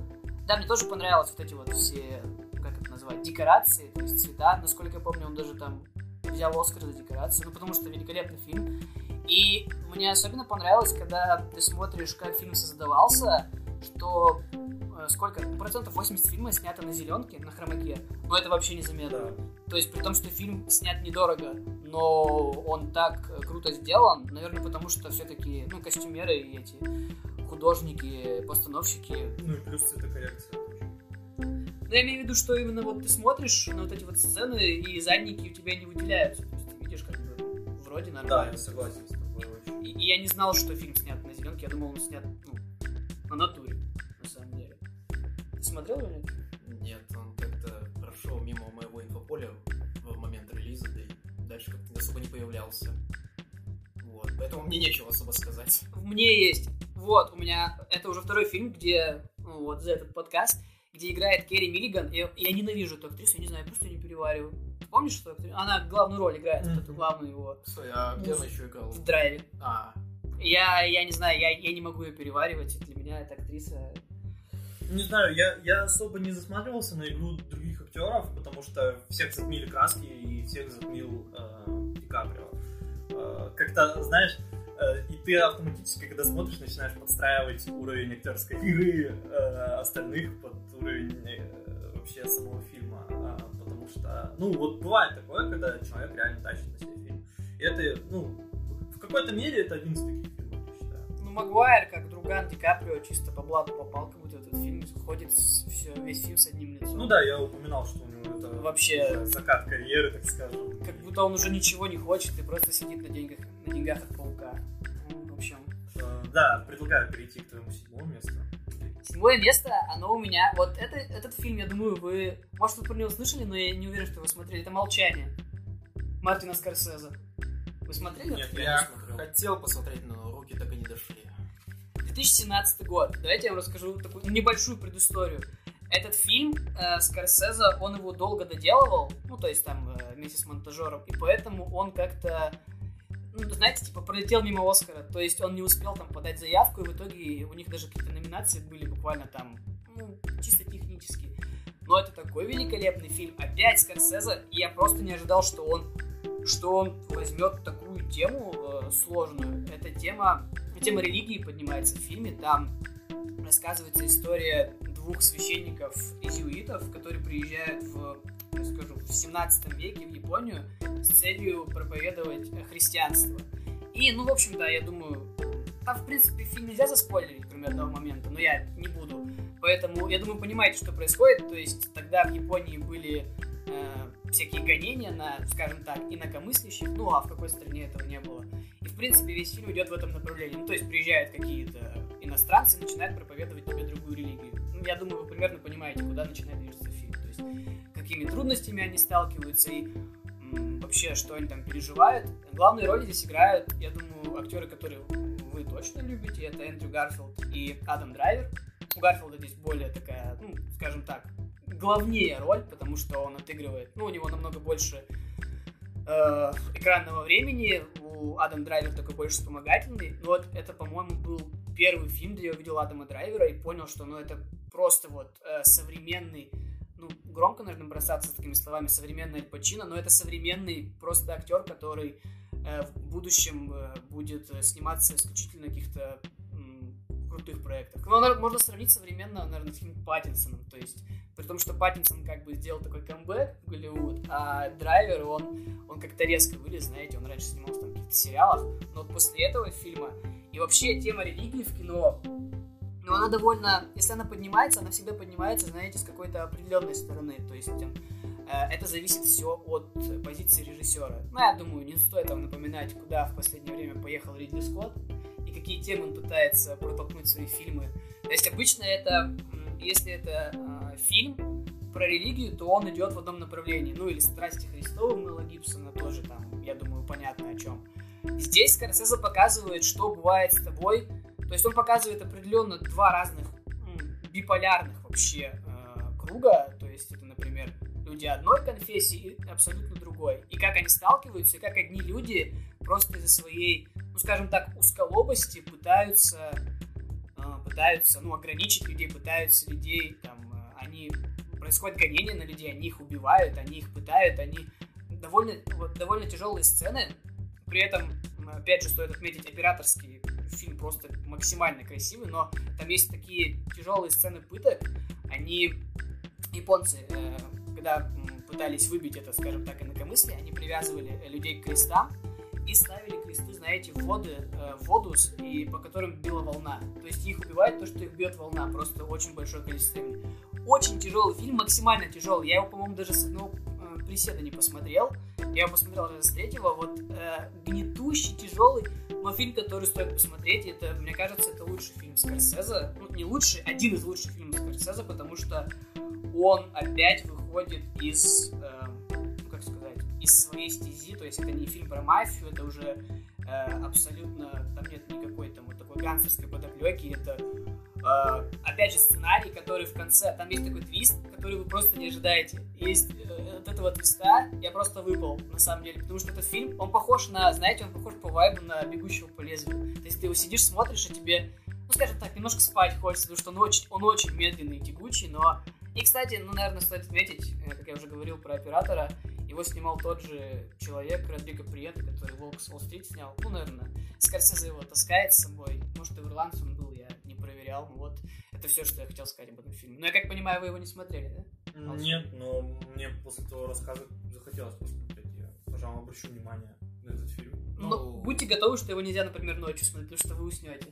Да, мне тоже понравилось вот эти вот все, как это назвать, декорации, то есть цвета. Насколько я помню, он даже там взял Оскар за декорации, ну, потому что великолепный фильм. И мне особенно понравилось, когда ты смотришь, как фильм создавался, что э, сколько, процентов 80 фильма снято на зеленке, на хромаке, но это вообще незаметно. Да. То есть при том, что фильм снят недорого, но он так э, круто сделан, наверное, потому что все-таки, ну, костюмеры и эти художники, постановщики. Ну и плюс цветокоррекция тоже. Ну, я имею в виду, что именно вот ты смотришь на вот эти вот сцены, и задники у тебя не выделяются. То есть ты видишь, как бы, вроде Да, нормально. я согласен с тобой очень. И, и я не знал, что фильм снят на зеленке, я думал, он снят, ну, на натуре, на самом деле. Ты смотрел его нет? Нет, он как-то прошел мимо моего инфополя в момент релиза, да и дальше как-то особо не появлялся. Вот, поэтому мне нечего особо сказать. Мне есть. Вот, у меня это уже второй фильм, где, ну, вот за этот подкаст, где играет Керри Миллиган. И я ненавижу эту актрису, я не знаю, я просто не перевариваю. Помнишь, что актриса? Она главную роль играет, вот эту главную его Стой, а где он еще играл? в драйве. А, Я, я не знаю, я, я не могу ее переваривать. Для меня эта актриса... Не знаю, я, я особо не засматривался на игру других актеров, потому что всех затмили краски и всех затмил э, Ди Каприо. Э, как-то, знаешь, э, и ты автоматически, когда смотришь, начинаешь подстраивать уровень актерской игры э, остальных под уровень э, вообще самого фильма. А, потому что, ну, вот бывает такое, когда человек реально тащит на себе фильм. И это, ну, какой-то мере это один из таких фильмов, я считаю. Ну, Магуайр, как друган Ди Каприо, чисто по блату попал, как будто этот фильм ходит все, весь фильм с одним лицом. Ну да, я упоминал, что у него это Вообще- закат карьеры, так скажем. Как будто он уже ничего не хочет и просто сидит на деньгах, на деньгах от паука. В общем, Э, Да, предлагаю перейти к твоему седьмому месту. Седьмое место, оно у меня... Вот это, этот фильм, я думаю, вы... Может, вы про него слышали, но я не уверен, что вы смотрели. Это «Молчание» Мартина Скорсезе. Вы смотрели? Нет, я я не хотел посмотреть, но руки так и не дошли. 2017 год. Давайте я вам расскажу такую небольшую предысторию. Этот фильм э, Скорсезе, он его долго доделывал, ну, то есть там э, вместе с монтажером, и поэтому он как-то, ну, знаете, типа пролетел мимо Оскара, то есть он не успел там подать заявку, и в итоге у них даже какие-то номинации были буквально там, ну, чисто технически. Но это такой великолепный фильм, опять Скорсезе, и я просто не ожидал, что он, что он возьмет такую тему э, сложную. Эта тема тема религии поднимается в фильме. Там рассказывается история двух священников изюитов, которые приезжают в, скажу, в 17 веке в Японию с целью проповедовать э, христианство. И, ну, в общем-то, я думаю, там, в принципе, фильм нельзя заспойлерить, кроме одного момента, но я не буду. Поэтому, я думаю, понимаете, что происходит. То есть, тогда в Японии были э, всякие гонения на, скажем так, инакомыслящих, ну, а в какой стране этого не было. И, в принципе, весь фильм идет в этом направлении. Ну, то есть, приезжают какие-то иностранцы и начинают проповедовать тебе другую религию. Ну, я думаю, вы примерно понимаете, куда начинает движется фильм. То есть, какими трудностями они сталкиваются и м, вообще, что они там переживают. Главные роли здесь играют, я думаю, актеры, которые вы точно любите. Это Эндрю Гарфилд и Адам Драйвер. У Гарфилда здесь более такая, ну, скажем так, главнее роль, потому что он отыгрывает, ну, у него намного больше э, экранного времени, у Адам Драйвер такой больше вспомогательный. Но вот это, по-моему, был первый фильм, где я увидел Адама Драйвера и понял, что, ну, это просто вот э, современный, ну, громко, наверное, бросаться с такими словами, современный Аль Пачино, но это современный просто актер, который э, в будущем э, будет э, сниматься исключительно каких-то крутых проектах. Ну, наверное, можно сравнить современно, наверное, с Паттинсоном, то есть при том, что Паттинсон как бы сделал такой камбэк в Голливуд, а Драйвер, он, он как-то резко вылез, знаете, он раньше снимался там в каких-то сериалах, но вот после этого фильма, и вообще тема религии в кино, ну, она довольно, если она поднимается, она всегда поднимается, знаете, с какой-то определенной стороны, то есть э, это зависит все от позиции режиссера. Ну, я думаю, не стоит вам напоминать, куда в последнее время поехал Ридли Скотт, какие темы он пытается протолкнуть в свои фильмы. То есть обычно это, если это э, фильм про религию, то он идет в одном направлении. Ну или «Страсти Христовы» Мэла Гибсона тоже там, я думаю, понятно о чем. Здесь Скорсезе показывает, что бывает с тобой. То есть он показывает определенно два разных биполярных вообще э, друга, то есть это, например, люди одной конфессии и абсолютно другой. И как они сталкиваются, и как одни люди просто из-за своей, скажем так, узколобости пытаются, э, пытаются, ну, ограничить людей, пытаются людей, там, э, они, происходит гонение на людей, они их убивают, они их пытают, они довольно, вот, довольно тяжелые сцены, при этом, опять же, стоит отметить, операторский фильм просто максимально красивый, но там есть такие тяжелые сцены пыток, они, японцы, э, когда пытались выбить это, скажем так, инакомыслие, они привязывали людей к крестам и ставили кресты, знаете, в, воды, э, в воду, и по которым била волна. То есть их убивает то, что их бьет волна, просто очень большое количество времени. Очень тяжелый фильм, максимально тяжелый. Я его, по-моему, даже с одного э, приседа не посмотрел. Я его посмотрел даже с третьего. Вот э, гнетущий, тяжелый, но фильм, который стоит посмотреть. Это, мне кажется, это лучший фильм Скорсезе. Ну, не лучший, один из лучших фильмов Скорсезе, потому что он опять выходит из, из своей стези. То есть это не фильм про мафию, это уже э, абсолютно, там нет никакой там вот такой гангстерской подоплеки. Это э, опять же сценарий, который в конце, там есть такой твист, который вы просто не ожидаете. Есть э, от этого твиста я просто выпал, на самом деле, потому что этот фильм, он похож на, знаете, он похож по вайбу на «Бегущего по лезвию». То есть ты его сидишь, смотришь, и тебе, ну, скажем так, немножко спать хочется, потому что он очень, он очень медленный и тягучий, но... И, кстати, ну, наверное, стоит отметить, э, как я уже говорил про оператора, его снимал тот же человек, Родриго Приета, который «Волк с Уолл-стрит» снял. Ну, наверное, Скорсезе его таскает с собой. Может, и в ирландце он был, я не проверял. Ну, вот, это все, что я хотел сказать об этом фильме. Но я как понимаю, вы его не смотрели, да? Нет, но мне после того рассказа захотелось посмотреть. Я, пожалуй, обращу внимание на этот фильм. Но ну, будьте готовы, что его нельзя, например, ночью смотреть, потому что вы уснете.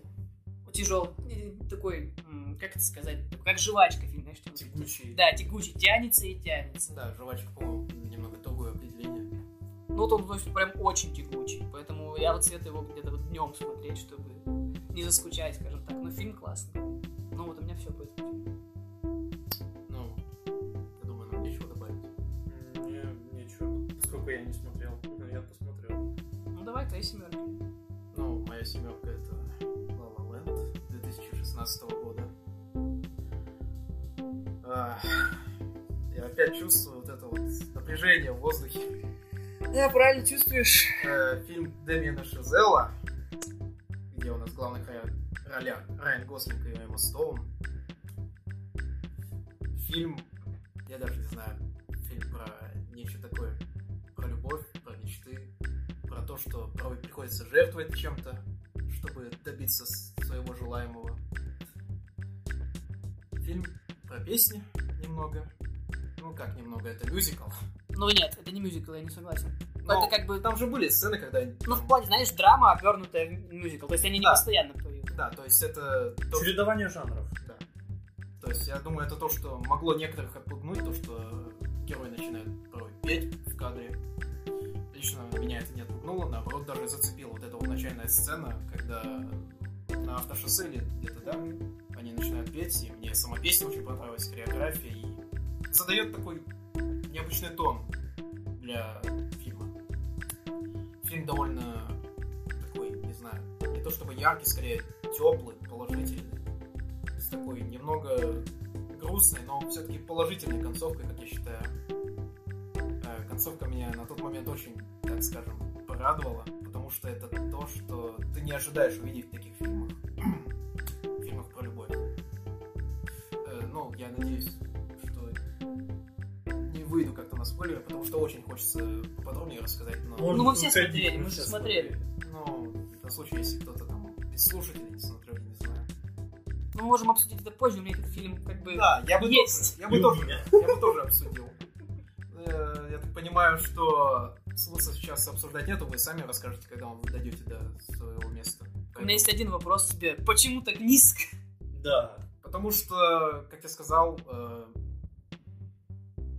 Тяжелый, такой, как это сказать, как жвачка фильм, знаешь, что Тягучий. Да, тягучий, тянется и тянется. Да, жвачка, по-моему. Ну, вот он, то есть, прям очень тягучий, поэтому я вот советую его где-то вот днем смотреть, чтобы не заскучать, скажем так. Но фильм классный. Ну, вот у меня все по этому фильму. Ну, я думаю, нам нечего добавить. Мне нечего, поскольку я не смотрел, но *laughs* я посмотрел. Ну, давай, твои семерки. Ну, моя семерка это La La Land 2016 года. А, я опять чувствую вот это вот напряжение в воздухе. Да, правильно чувствуешь. Э, фильм Дэмиена Шазела, где у нас главных ролях Райан Гослинг и Эмма Стоун. Фильм, я даже не знаю, фильм про нечто такое, про любовь, про мечты, про то, что порой приходится жертвовать чем-то, чтобы добиться своего желаемого. Фильм про песни немного. Ну как немного, это мюзикл. Ну нет, это не мюзикл, я не согласен. Но это как бы... Там же были сцены, когда... они- Ну, в плане, знаешь, драма, обернутая в мюзикл. То есть они не Да. постоянно поют. Да, то есть это... то, Чередование жанров. Да. То есть я думаю, это то, что могло некоторых отпугнуть, то, что герой начинает порой петь в кадре. Лично меня это не отпугнуло, наоборот, даже зацепила вот эта вот начальная сцена, когда на автошоссе или где-то, да, они начинают петь, и мне сама песня очень понравилась, хореография, и задает такой необычный тон для фильма. Фильм довольно такой, не знаю, не то чтобы яркий, скорее теплый, положительный. С такой немного грустной, но все-таки положительной концовкой, как я считаю. Э, Концовка меня на тот момент очень, так скажем, порадовала, потому что это то, что ты не ожидаешь увидеть в таких фильмах. фильмах спойлеры, потому что очень хочется поподробнее рассказать, но... Может, Ну, мы все смотрели, мы все же смотрели. Ну, на случай, если кто-то там из слушателей не смотрел, я не знаю. Ну, мы можем обсудить это позже, у меня этот фильм как бы... Да, я бы Есть. тоже, я бы тоже, я бы тоже обсудил. Э, Я так понимаю, что смысла сейчас обсуждать нету, вы сами расскажете, когда вы дойдете до своего места. У меня есть один вопрос тебе. Почему так низко? Да. Потому что, как я сказал, э,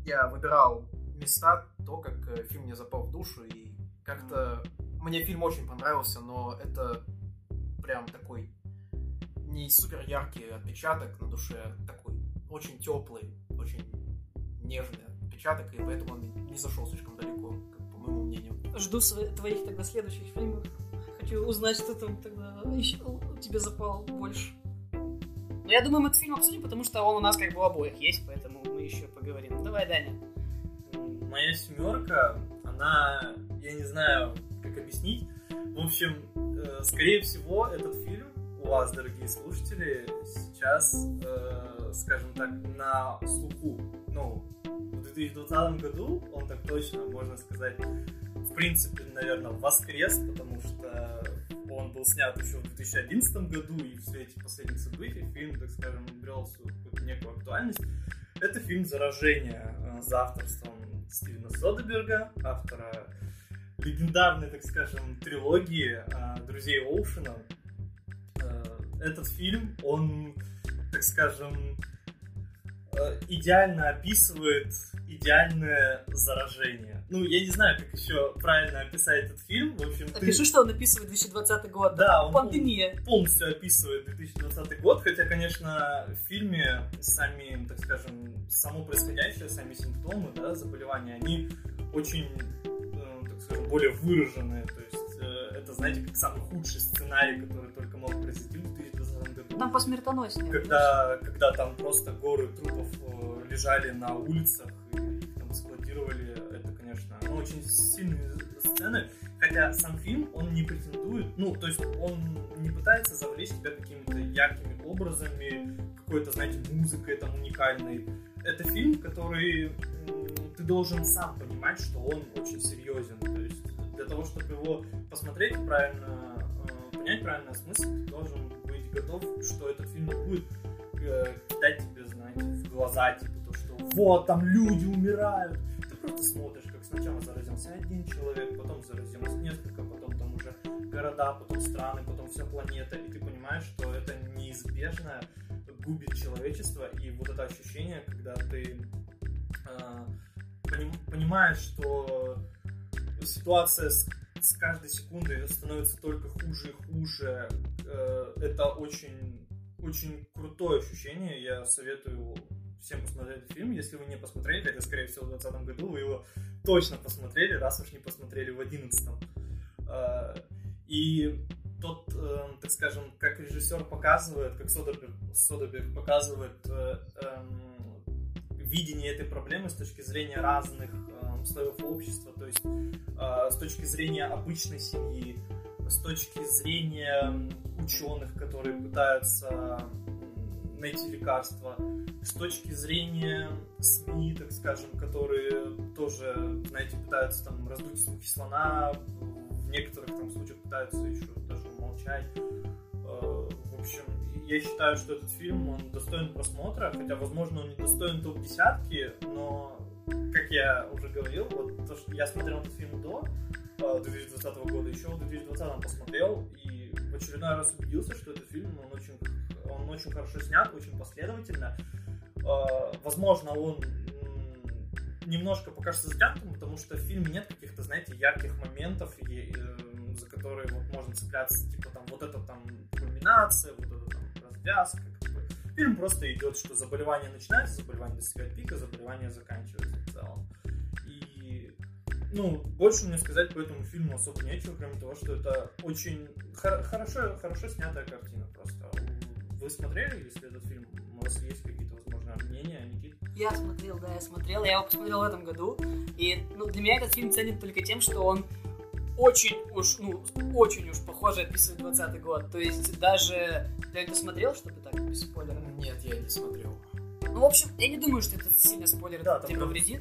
я выбирал места, то, как э, фильм мне запал в душу, и как-то мне фильм очень понравился, но это прям такой не супер яркий отпечаток на душе, а такой очень теплый, очень нежный отпечаток, и поэтому он не зашел слишком далеко, как по моему мнению. Жду твоих тогда следующих фильмов. Хочу узнать, что там тогда еще тебе запал больше. Но я думаю, мы этот фильм обсудим, потому что он у нас как бы у обоих есть, поэтому мы еще поговорим. Ну, давай, Даня. Моя семерка, она, я не знаю, как объяснить. В общем, э, скорее всего, этот фильм у вас, дорогие слушатели, сейчас, э, скажем так, на слуху. Ну, в 2020 году он так точно, можно сказать, в принципе, наверное, воскрес, потому что он был снят еще в 2011 году, и в свете последних событий фильм, так скажем, обрел свою некую актуальность. Это фильм «Заражение» э, за авторством Стивена Содеберга, автора легендарной, так скажем, трилогии э, «Друзей Оушена». Э, этот фильм, он, так скажем, идеально описывает идеальное заражение. Ну, я не знаю, как еще правильно описать этот фильм. В общем, ты... что он описывает 2020 год. Да, он Пандемия. полностью описывает 2020 год, хотя, конечно, в фильме сами, так скажем, само происходящее, сами симптомы, да, заболевания, они очень, э, так скажем, более выраженные. То есть э, это, знаете, как самый худший сценарий, который только мог произойти в 2020 году. Там посмертоноснее. Когда, когда там просто горы трупов э, лежали на улицах, складировали, это, конечно, ну, очень сильные сцены, хотя сам фильм, он не претендует, ну, то есть он не пытается завлечь тебя какими-то яркими образами, какой-то, знаете, музыкой там уникальной. Это фильм, который ты должен сам понимать, что он очень серьезен. То есть для того, чтобы его посмотреть правильно, э, понять правильно смысл, ты должен быть готов, что этот фильм будет э, кидать тебе, знаете, в глаза, типа, вот, там люди умирают. Ты просто смотришь, как сначала заразился один человек, потом заразилось несколько, потом там уже города, потом страны, потом вся планета, и ты понимаешь, что это неизбежно губит человечество, и вот это ощущение, когда ты э, поним, понимаешь, что ситуация с, с каждой секундой становится только хуже и хуже, э, это очень очень крутое ощущение, я советую всем посмотреть этот фильм. Если вы не посмотрели, хотя, скорее всего, в 2020 году вы его точно посмотрели, раз уж не посмотрели в 2011. А, и тот, э, так скажем, как режиссер показывает, как Содерберг, Содерберг показывает э, эм, видение этой проблемы с точки зрения разных эм, слоев общества, то есть э, с точки зрения обычной семьи, с точки зрения ученых, которые пытаются найти лекарства, с точки зрения СМИ, так скажем, которые тоже, знаете, пытаются там раздуть смухи слона, в некоторых там случаях пытаются еще даже молчать. Э, в общем, я считаю, что этот фильм, он достоин просмотра, хотя, возможно, он не достоин топ-десятки, но, как я уже говорил, вот то, что я смотрел этот фильм до 2020 э, года, еще в 2020 посмотрел, и в очередной раз убедился, что этот фильм, он очень он очень хорошо снят, очень последовательно. А, возможно, он немножко покажется затянутым, потому что в фильме нет каких-то, знаете, ярких моментов, и, э, за которые вот можно цепляться, типа там вот это там кульминация, вот это там развязка. Фильм просто идет, что заболевание начинается, заболевание достигает пика, заболевание заканчивается в целом. И ну, больше мне сказать по этому фильму особо нечего, кроме того, что это очень хор- хорошо, хорошо снятая картина просто. Вы смотрели, если этот фильм? У вас есть какие-то, возможно, мнения, Никит? Я смотрел, да, я смотрел. Я его посмотрел в этом году. И ну, для меня этот фильм ценен только тем, что он очень уж, ну, очень уж похоже описывает 20 год. То есть даже... Ты это смотрел, чтобы так, без спойлеров? Нет, я не смотрел. Ну, в общем, я не думаю, что это сильно спойлер да, тебе повредит.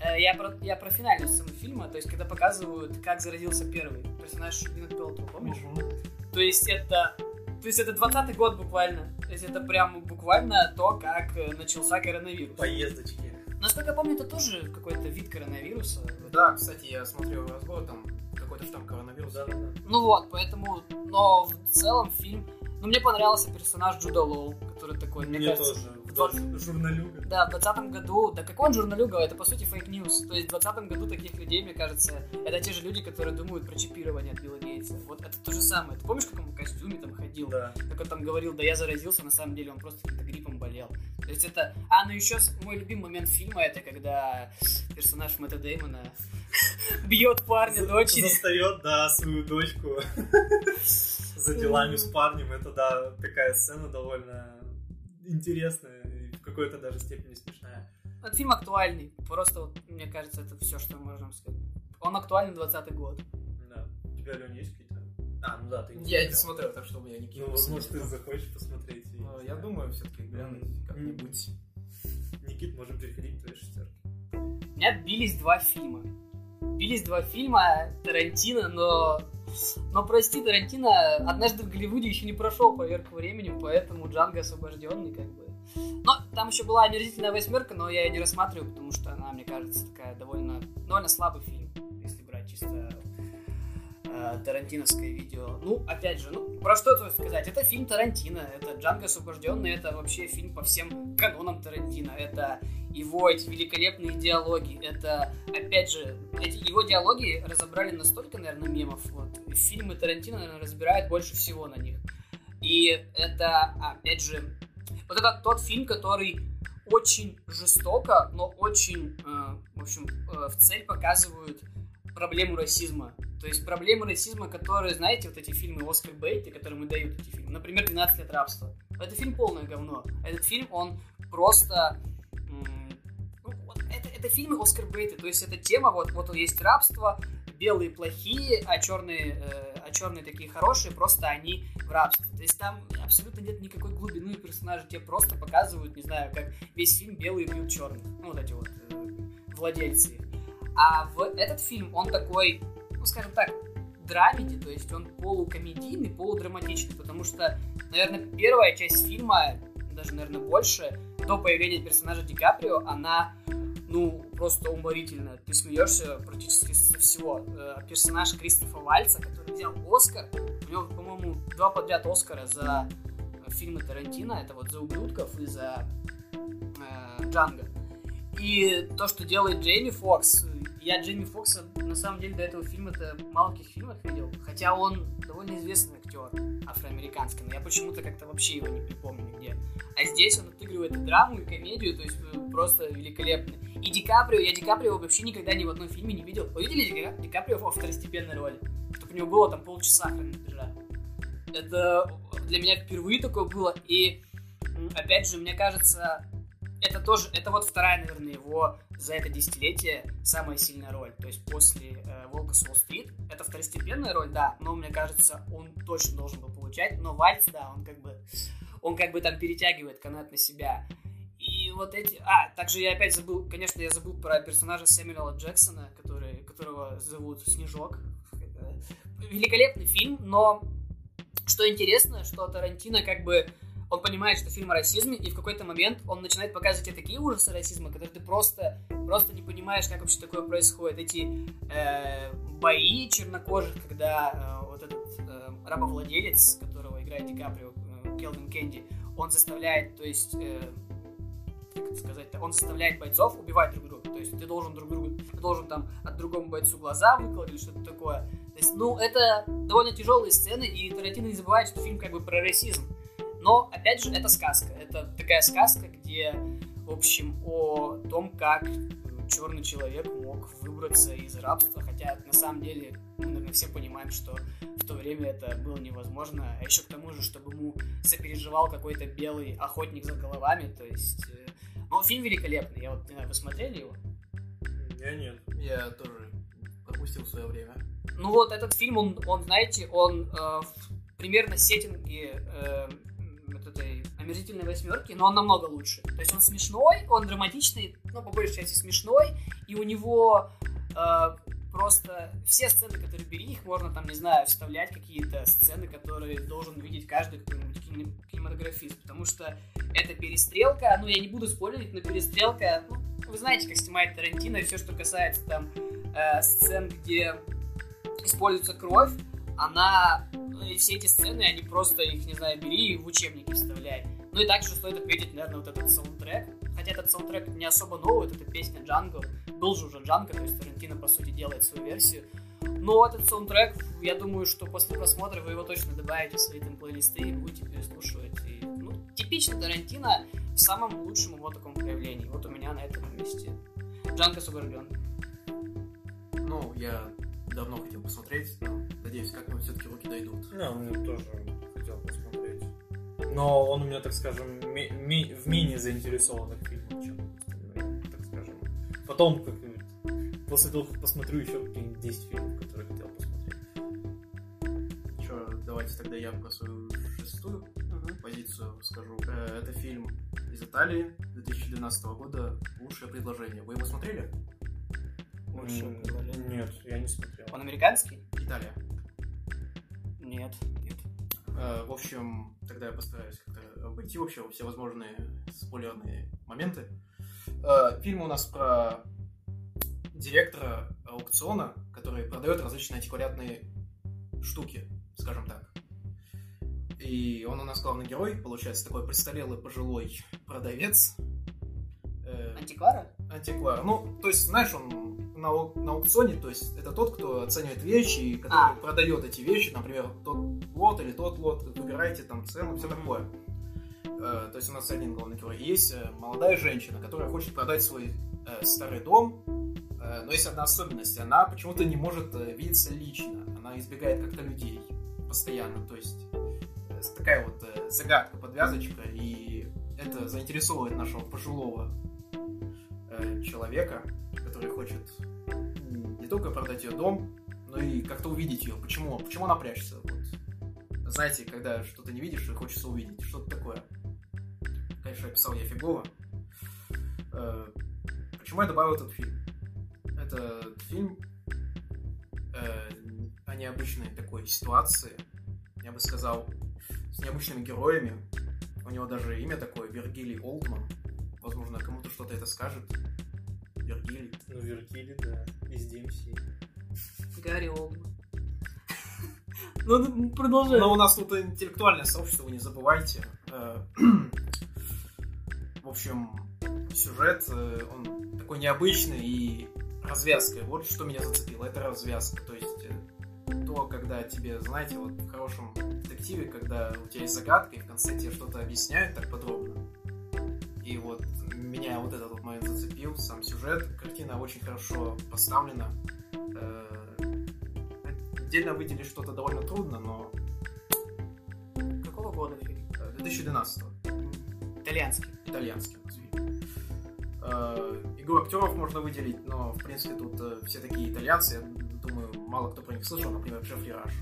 Э, я про, я про финальную сцену фильма, то есть когда показывают, как заразился первый персонаж Gwyneth Paltrow, помнишь? Угу. То есть это то есть это 20 год буквально. То есть это прям буквально то, как э, начался коронавирус. Поездочки. Насколько я помню, это тоже какой-то вид коронавируса. Да, кстати, я смотрел разбор, там какой-то штамм коронавируса. Да, да. Ну вот, поэтому, но в целом фильм... Ну, мне понравился персонаж Джуда Лоу, который такой, мне, мне кажется... тоже. 20... Журналюга. Да, в 20 году, да какой он журналюга, это по сути fake news. То есть в 20 году таких людей, мне кажется, это те же люди, которые думают про чипирование от Билла Гейтса. Вот это то же самое. Ты помнишь, в каком костюме там ходил? Да. Как он там говорил, да я заразился, на самом деле он просто каким-то гриппом болел. То есть это... А, ну еще мой любимый момент фильма, это когда персонаж Мэтта Деймона *laughs* бьет парня дочери. Застает, да, свою дочку *laughs* за делами с парнем. Это, да, такая сцена довольно интересная и в какой-то даже степени смешная. Этот фильм актуальный. Просто, вот, мне кажется, это все, что можно сказать. Он актуальный 20 год. Да. У тебя, Лёня, есть какие-то? А, ну да, ты не Я не смотрел. так что у меня не Ну, возможно, ты захочешь посмотреть. и- Но Я думаю, все-таки глянуть как-нибудь. Никит, можем переходить к твоей шестерке. У меня бились два фильма. Бились два фильма Тарантино, но... Но прости, Тарантино однажды в Голливуде еще не прошел поверку времени, поэтому Джанго освобожденный, как бы. Но там еще была омерзительная восьмерка, но я ее не рассматриваю, потому что она, мне кажется, такая довольно, довольно слабый фильм, э, тарантиновское видео. Ну, опять же, ну, про что тут сказать? Это фильм Тарантино, это Джанго освобожденный, это вообще фильм по всем канонам Тарантино, это его эти великолепные диалоги, это, опять же, эти его диалоги разобрали настолько, наверное, мемов, вот, фильмы Тарантино, наверное, разбирают больше всего на них. И это, опять же, вот это тот фильм, который очень жестоко, но очень, э, в общем, э, в цель показывают проблему расизма. То есть проблемы расизма, которые, знаете, вот эти фильмы Оскар Бейты, которые мы дают эти фильмы, например, «12 лет рабства». Это фильм полное говно. Этот фильм, он просто... ну, вот это, это фильмы Оскар Бейты, то есть эта тема, вот, вот есть рабство, белые плохие, а черные, э, а черные такие хорошие, просто они в рабстве. То есть там абсолютно нет никакой глубины персонажей, тебе просто показывают, не знаю, как весь фильм белые бьют черных. Ну, вот эти вот э, владельцы. А в этот фильм, он такой, ну, скажем так, драмеди, то есть он полукомедийный, полудраматичный, потому что, наверное, первая часть фильма, даже, наверное, больше, до появления персонажа Ди Каприо, она, ну, просто уморительная. Ты смеешься практически со всего. Э, Персонаж Кристофа Вальца, который взял Оскар, у него, по-моему, два подряд Оскара за э, фильмы Тарантино, это вот за «Ублюдков» и за э, «Джанго». И то, что делает Джейми Фокс, я Джейми Фокса на самом деле до этого фильма-то мало каких фильмах видел, хотя он довольно известный актер афроамериканский, но я почему-то как-то вообще его не припомню нигде. А здесь он отыгрывает и драму, и комедию, то есть э, просто великолепно. И Ди Каприо, я Ди Каприо вообще никогда ни в одном фильме не видел. Вы видели Ди, Ка- Ди Каприо во второстепенной роли? Чтобы у него было там полчаса хронометража. Это для меня впервые такое было, и опять же, мне кажется, это тоже, это вот вторая, наверное, его за это десятилетие самая сильная роль. То есть после э, Волка с Уолл-стрит это второстепенная роль, да, но мне кажется, он точно должен был получать. Но Вальц, да, он как бы, он как бы там перетягивает канат на себя. И вот эти... А, также я опять забыл, конечно, я забыл про персонажа Сэмюэла Джексона, который, которого зовут Снежок. Это великолепный фильм, но что интересно, что Тарантино как бы он понимает, что фильм о расизме, и в какой-то момент он начинает показывать тебе такие ужасы расизма, которые ты просто, просто не понимаешь, как вообще такое происходит. Эти э, бои чернокожих, когда э, вот этот э, рабовладелец, которого играет Ди Каприо, э, Келвин Кенди, он заставляет, то есть, э, как это сказать-то, он заставляет бойцов убивать друг друга. То есть ты должен друг другу, ты должен там от другому бойцу глаза выколоть или что-то такое. То есть, ну, это довольно тяжелые сцены, и Тарантино не забывает, что фильм как бы про расизм. Но, опять же, это сказка. Это такая сказка, где, в общем, о том, как черный человек мог выбраться из рабства, хотя на самом деле мы, наверное, все понимаем, что в то время это было невозможно, а еще к тому же, чтобы ему сопереживал какой-то белый охотник за головами, то есть... э, Ну, фильм великолепный, я вот, не знаю, вы смотрели его? Я нет. Я тоже пропустил свое время. Ну вот этот фильм, он, он знаете, он э, примерно сеттинге э, вот этой омерзительной восьмерки, но он намного лучше. То есть он смешной, он драматичный, ну, по большей части смешной, и у него э, просто все сцены, которые бери, их можно там, не знаю, вставлять какие-то сцены, которые должен видеть каждый какой-нибудь кине- кинематографист, потому что это перестрелка, ну, я не буду спойлерить, но перестрелка, ну, вы знаете, как снимает Тарантино, и все, что касается там э, сцен, где используется кровь, она, ну, все эти сцены, они просто их, не знаю, бери и в учебники вставляй. Ну и также стоит отметить, наверное, вот этот саундтрек. Хотя этот саундтрек не особо новый, это песня Джанго. Был же уже Джанго, то есть Тарантино, по сути, делает свою версию. Но этот саундтрек, я думаю, что после просмотра вы его точно добавите в свои там плейлисты и будете переслушивать. И, ну, типично Тарантино в самом лучшем его таком проявлении. Вот у меня на этом месте Джанго освобожден. Ну, я давно хотел посмотреть, но надеюсь, как-нибудь все-таки руки дойдут. Да, мне тоже хотел посмотреть. Но он у меня, так скажем, ми- ми- в менее заинтересованных фильмах, чем так скажем. Потом, как после того, как посмотрю еще какие-нибудь 10 фильмов, которые хотел посмотреть. Что, давайте тогда я про свою шестую Мгм. позицию скажу. Э, Это фильм из Италии 2012 года «Лучшее предложение». Вы его смотрели? Лучшее предложение. Нет, я не смотрел. Он американский? Италия. Нет. Нет. Э, В общем, тогда я постараюсь как-то обойти вообще все возможные спойлерные моменты. Э, Фильм у нас про директора аукциона, который продает различные антиквариатные штуки, скажем так. И он у нас главный герой, получается, такой престарелый пожилой продавец. Э, Антиквара? Антиквар. Ну, то есть, знаешь, он на, на аукционе, то есть, это тот, кто оценивает вещи, и который А. продает эти вещи, например, тот лот или тот лот, выбираете там цену, все такое. Э, то есть, у нас один главный герой. Есть э, молодая женщина, которая хочет продать свой э, старый дом, э, но есть одна особенность, она почему-то не может видеться лично, она избегает как-то людей постоянно, то есть, такая вот загадка, подвязочка, и это заинтересовывает нашего пожилого э, человека, который хочет не только продать ее дом, но и как-то увидеть ее. Почему? Почему она прячется? Вот. Знаете, когда что-то не видишь и хочется увидеть, что-то такое. Конечно, описал я фигово. Э, Почему я добавил этот фильм? Это фильм э, о необычной такой ситуации, я бы сказал, с необычными героями. У него даже имя такое, Вергилий Олдман. Возможно, кому-то что-то это скажет. Вергилий. Ну, Вертили, да, из DMC. Гарри Олдман. Ну, ну, продолжай. Но у нас тут интеллектуальное сообщество, вы не забывайте. Э, *clears throat* В общем, сюжет, э, он такой необычный и развязка. Вот что меня зацепило, это развязка. То есть э, то, когда тебе, знаете, вот в хорошем детективе, когда у тебя есть загадка, и в конце тебе что-то объясняют так подробно. И вот меня вот этот вот момент зацепил, сам сюжет. Картина очень хорошо поставлена. Э, Отдельно выделить что-то довольно трудно, но Какого года фильм? э, 2012 Итальянский. итальянский нас фильм. Э, Игру актеров можно выделить, но в принципе тут э, все такие итальянцы, я думаю, мало кто про них слышал, например, Джеффри Раш.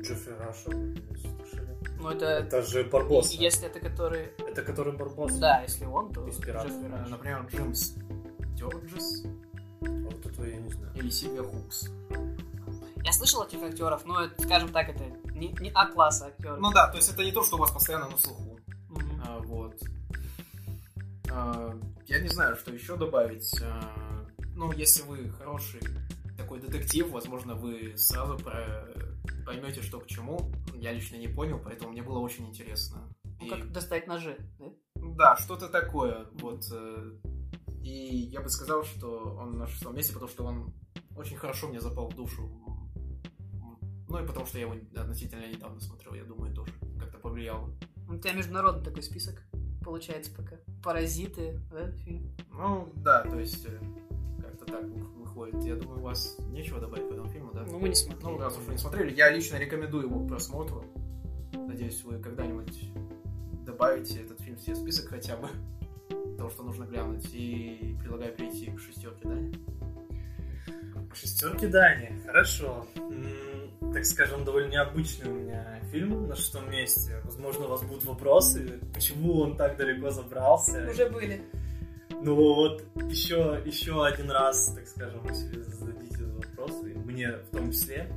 Джеффри Раша, не слышали? Ну, это... Это же Барбоса. Если это который... Это который Барбоса? Да, если он, то... Из «Пиратов». Например, Джим Стёрджесс Вот этого я не знаю. или Сильвия Хукс. Я слышал этих актеров, но, это, скажем так, это не, не А-класса актеры. Ну да, то есть это не то, что у вас постоянно на слуху. Мгм. А, вот. А, я не знаю, что еще добавить. А, ну, если вы хороший такой детектив, возможно, вы сразу про- поймете, что к чему. Я лично не понял, поэтому мне было очень интересно. Ну, И- как достать ножи, да? Да, что-то такое. Вот. э, И я бы сказал, что он на шестом месте, потому что он очень хорошо мне запал в душу. Ну и потому что я его относительно недавно смотрел, я думаю, тоже как-то повлияло. У тебя международный такой список получается пока. Паразиты, да, фильм? Ну, да, то есть э, как-то так выходит. Я думаю, у вас нечего добавить по этому фильму, да? Ну, мы не смотрели. Ну, раз уж вы не смотрели, я лично рекомендую его к просмотру. Надеюсь, вы когда-нибудь добавите этот фильм в себе список хотя бы. *laughs* Того, что нужно глянуть. И предлагаю перейти к шестерке, да? Шестерки Дани, хорошо. Так скажем, довольно необычный у меня фильм на шестом месте. Возможно, у вас будут вопросы, почему он так далеко забрался. Уже были. Ну вот, еще, еще один раз, так скажем, себе зададите вопрос, и мне в том числе.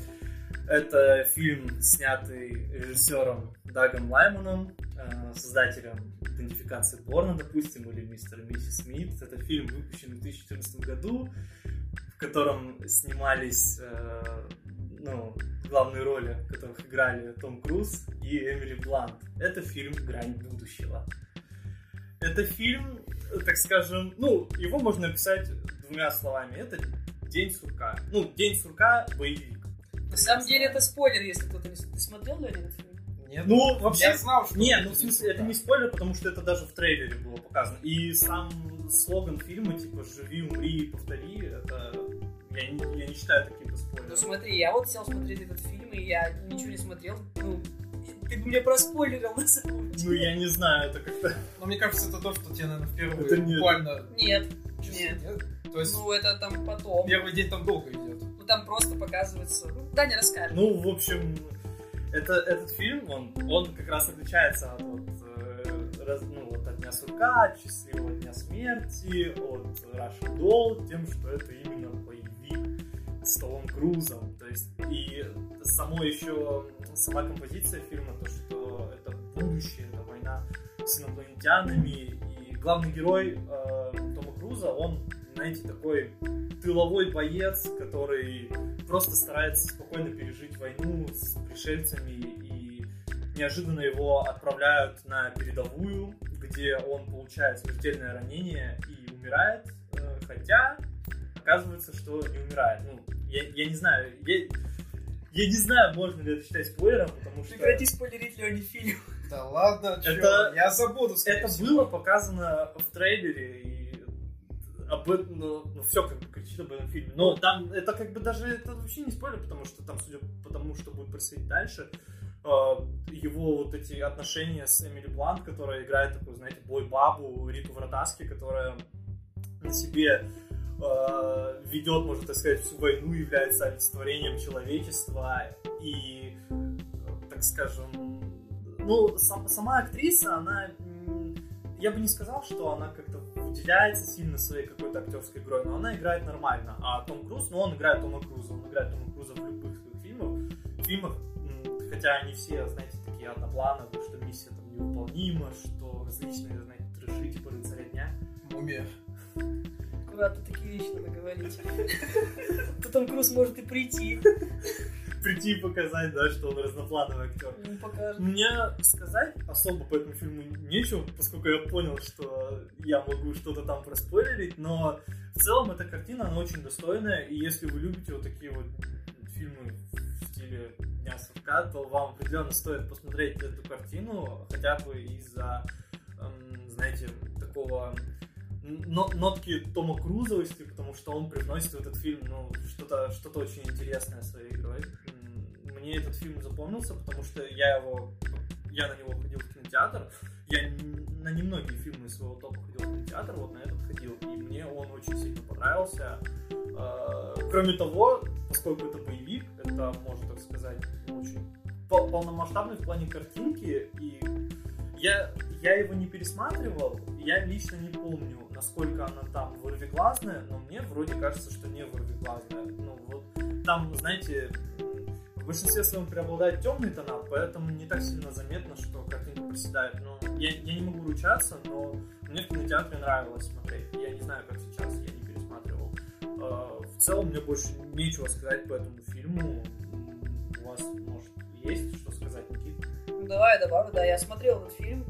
Это фильм, снятый режиссером Дагом Лайманом, э, создателем идентификации Борна, допустим, или Мистер и Миссис Смит. Это фильм, выпущенный в 2014 году, в котором снимались э, ну, главные роли, в которых играли Том Круз и Эмили Блант. Это фильм «Грань будущего». Это фильм, *laughs* так скажем, ну, его можно описать двумя словами. Это День сурка. Ну, День сурка боевик. На самом деле это спойлер, если кто-то не... Ты смотрел, Леня, этот фильм? Нет? Ну, вообще, я знал, что... Не, ну в смысле, это не спойлер, потому что это даже в трейлере было показано. И сам слоган фильма, типа «Живи, умри, повтори», это... Я не, я не считаю таким Ну спойлером. смотри, я вот сел смотреть этот фильм, и я ничего не смотрел. Ну, Ты бы мне проспойлерил на самом Ну, деле. я не знаю, это как-то... Но мне кажется, это то, что тебе, наверное, впервые Это нет. буквально Нет, чувствует, нет. То есть Ну, это там потом. первый день там долго идет. Ну, там просто показывается... Ну, Даня расскажет. Ну, в общем, это, этот фильм, он, он как раз отличается от, вот, э, раз- ну, вот от Дня сурка, от Счастливого Дня смерти, от Russian Doll, тем, что это именно боевик с Томом Крузом. То есть, и само еще, сама композиция фильма, то, что это будущее, это война с инопланетянами, и главный герой э, Тома Круза, он, знаете, такой тыловой боец, который просто старается спокойно пережить войну с пришельцами и неожиданно его отправляют на передовую, где он получает смертельное ранение и умирает, э, хотя оказывается, что не умирает. Ну, я, я не знаю, я, я не знаю, можно ли это считать спойлером, потому что Прекрати спойлерить Лене фильм. Да ладно, чё, Это- я забуду. это всего. было показано в трейлере и об этом, ну, все как бы кричит об этом фильме. Но там это как бы даже это вообще не спойлер, потому что там, судя по тому, что будет происходить дальше, э, его вот эти отношения с Эмили Блант, которая играет такую, знаете, бой-бабу Риту Вратаски, которая на себе э, ведет, можно так сказать, всю войну, является олицетворением человечества и, так скажем, ну, сам- сама актриса, она, я бы не сказал, что она как-то выделяется сильно своей какой-то актерской игрой, но она играет нормально. А Том Круз, ну, он играет Тома Круза, он играет Тома Круза в любых своих фильмах, фильмах, хотя они все, знаете, такие одноплановые, что миссия там невыполнима, что различные, знаете, треши, типа рыцаря дня. Мумия. Аккуратно такие вещи надо говорить. *laughs* То Том Круз может и прийти. Прийти и показать, да, что он разноплановый актер. Покажет. Мне сказать особо по этому фильму нечего, поскольку я понял, что я могу что-то там проспойлерить, но в целом эта картина, она очень достойная, и если вы любите вот такие вот фильмы в стиле Дня сурка, то вам определенно стоит посмотреть эту картину, хотя бы из-за, эм, знаете, такого нотки Тома Крузовости, потому что он привносит в этот фильм ну, что-то что очень интересное своей игрой. Мне этот фильм запомнился, потому что я его я на него ходил в кинотеатр. Я на немногие фильмы своего топа ходил в кинотеатр, вот на этот ходил. И мне он очень сильно понравился. Э, Кроме того, поскольку это боевик, это, можно так сказать, очень пол- полномасштабный в плане картинки. И я, я его не пересматривал, я лично не помню, насколько она там вырвиглазная, но мне вроде кажется, что не вырвиглазная. Ну вот там, знаете, в большинстве своем преобладают темные тона, поэтому не так сильно заметно, что картинка проседает. Но я, я не могу ручаться, но мне в кинотеатре нравилось смотреть. Я не знаю, как сейчас, я не пересматривал. Э, В целом, мне больше нечего сказать по этому фильму. У вас, может, есть что сказать, Никит? Давай я добавлю, да, я смотрел этот фильм.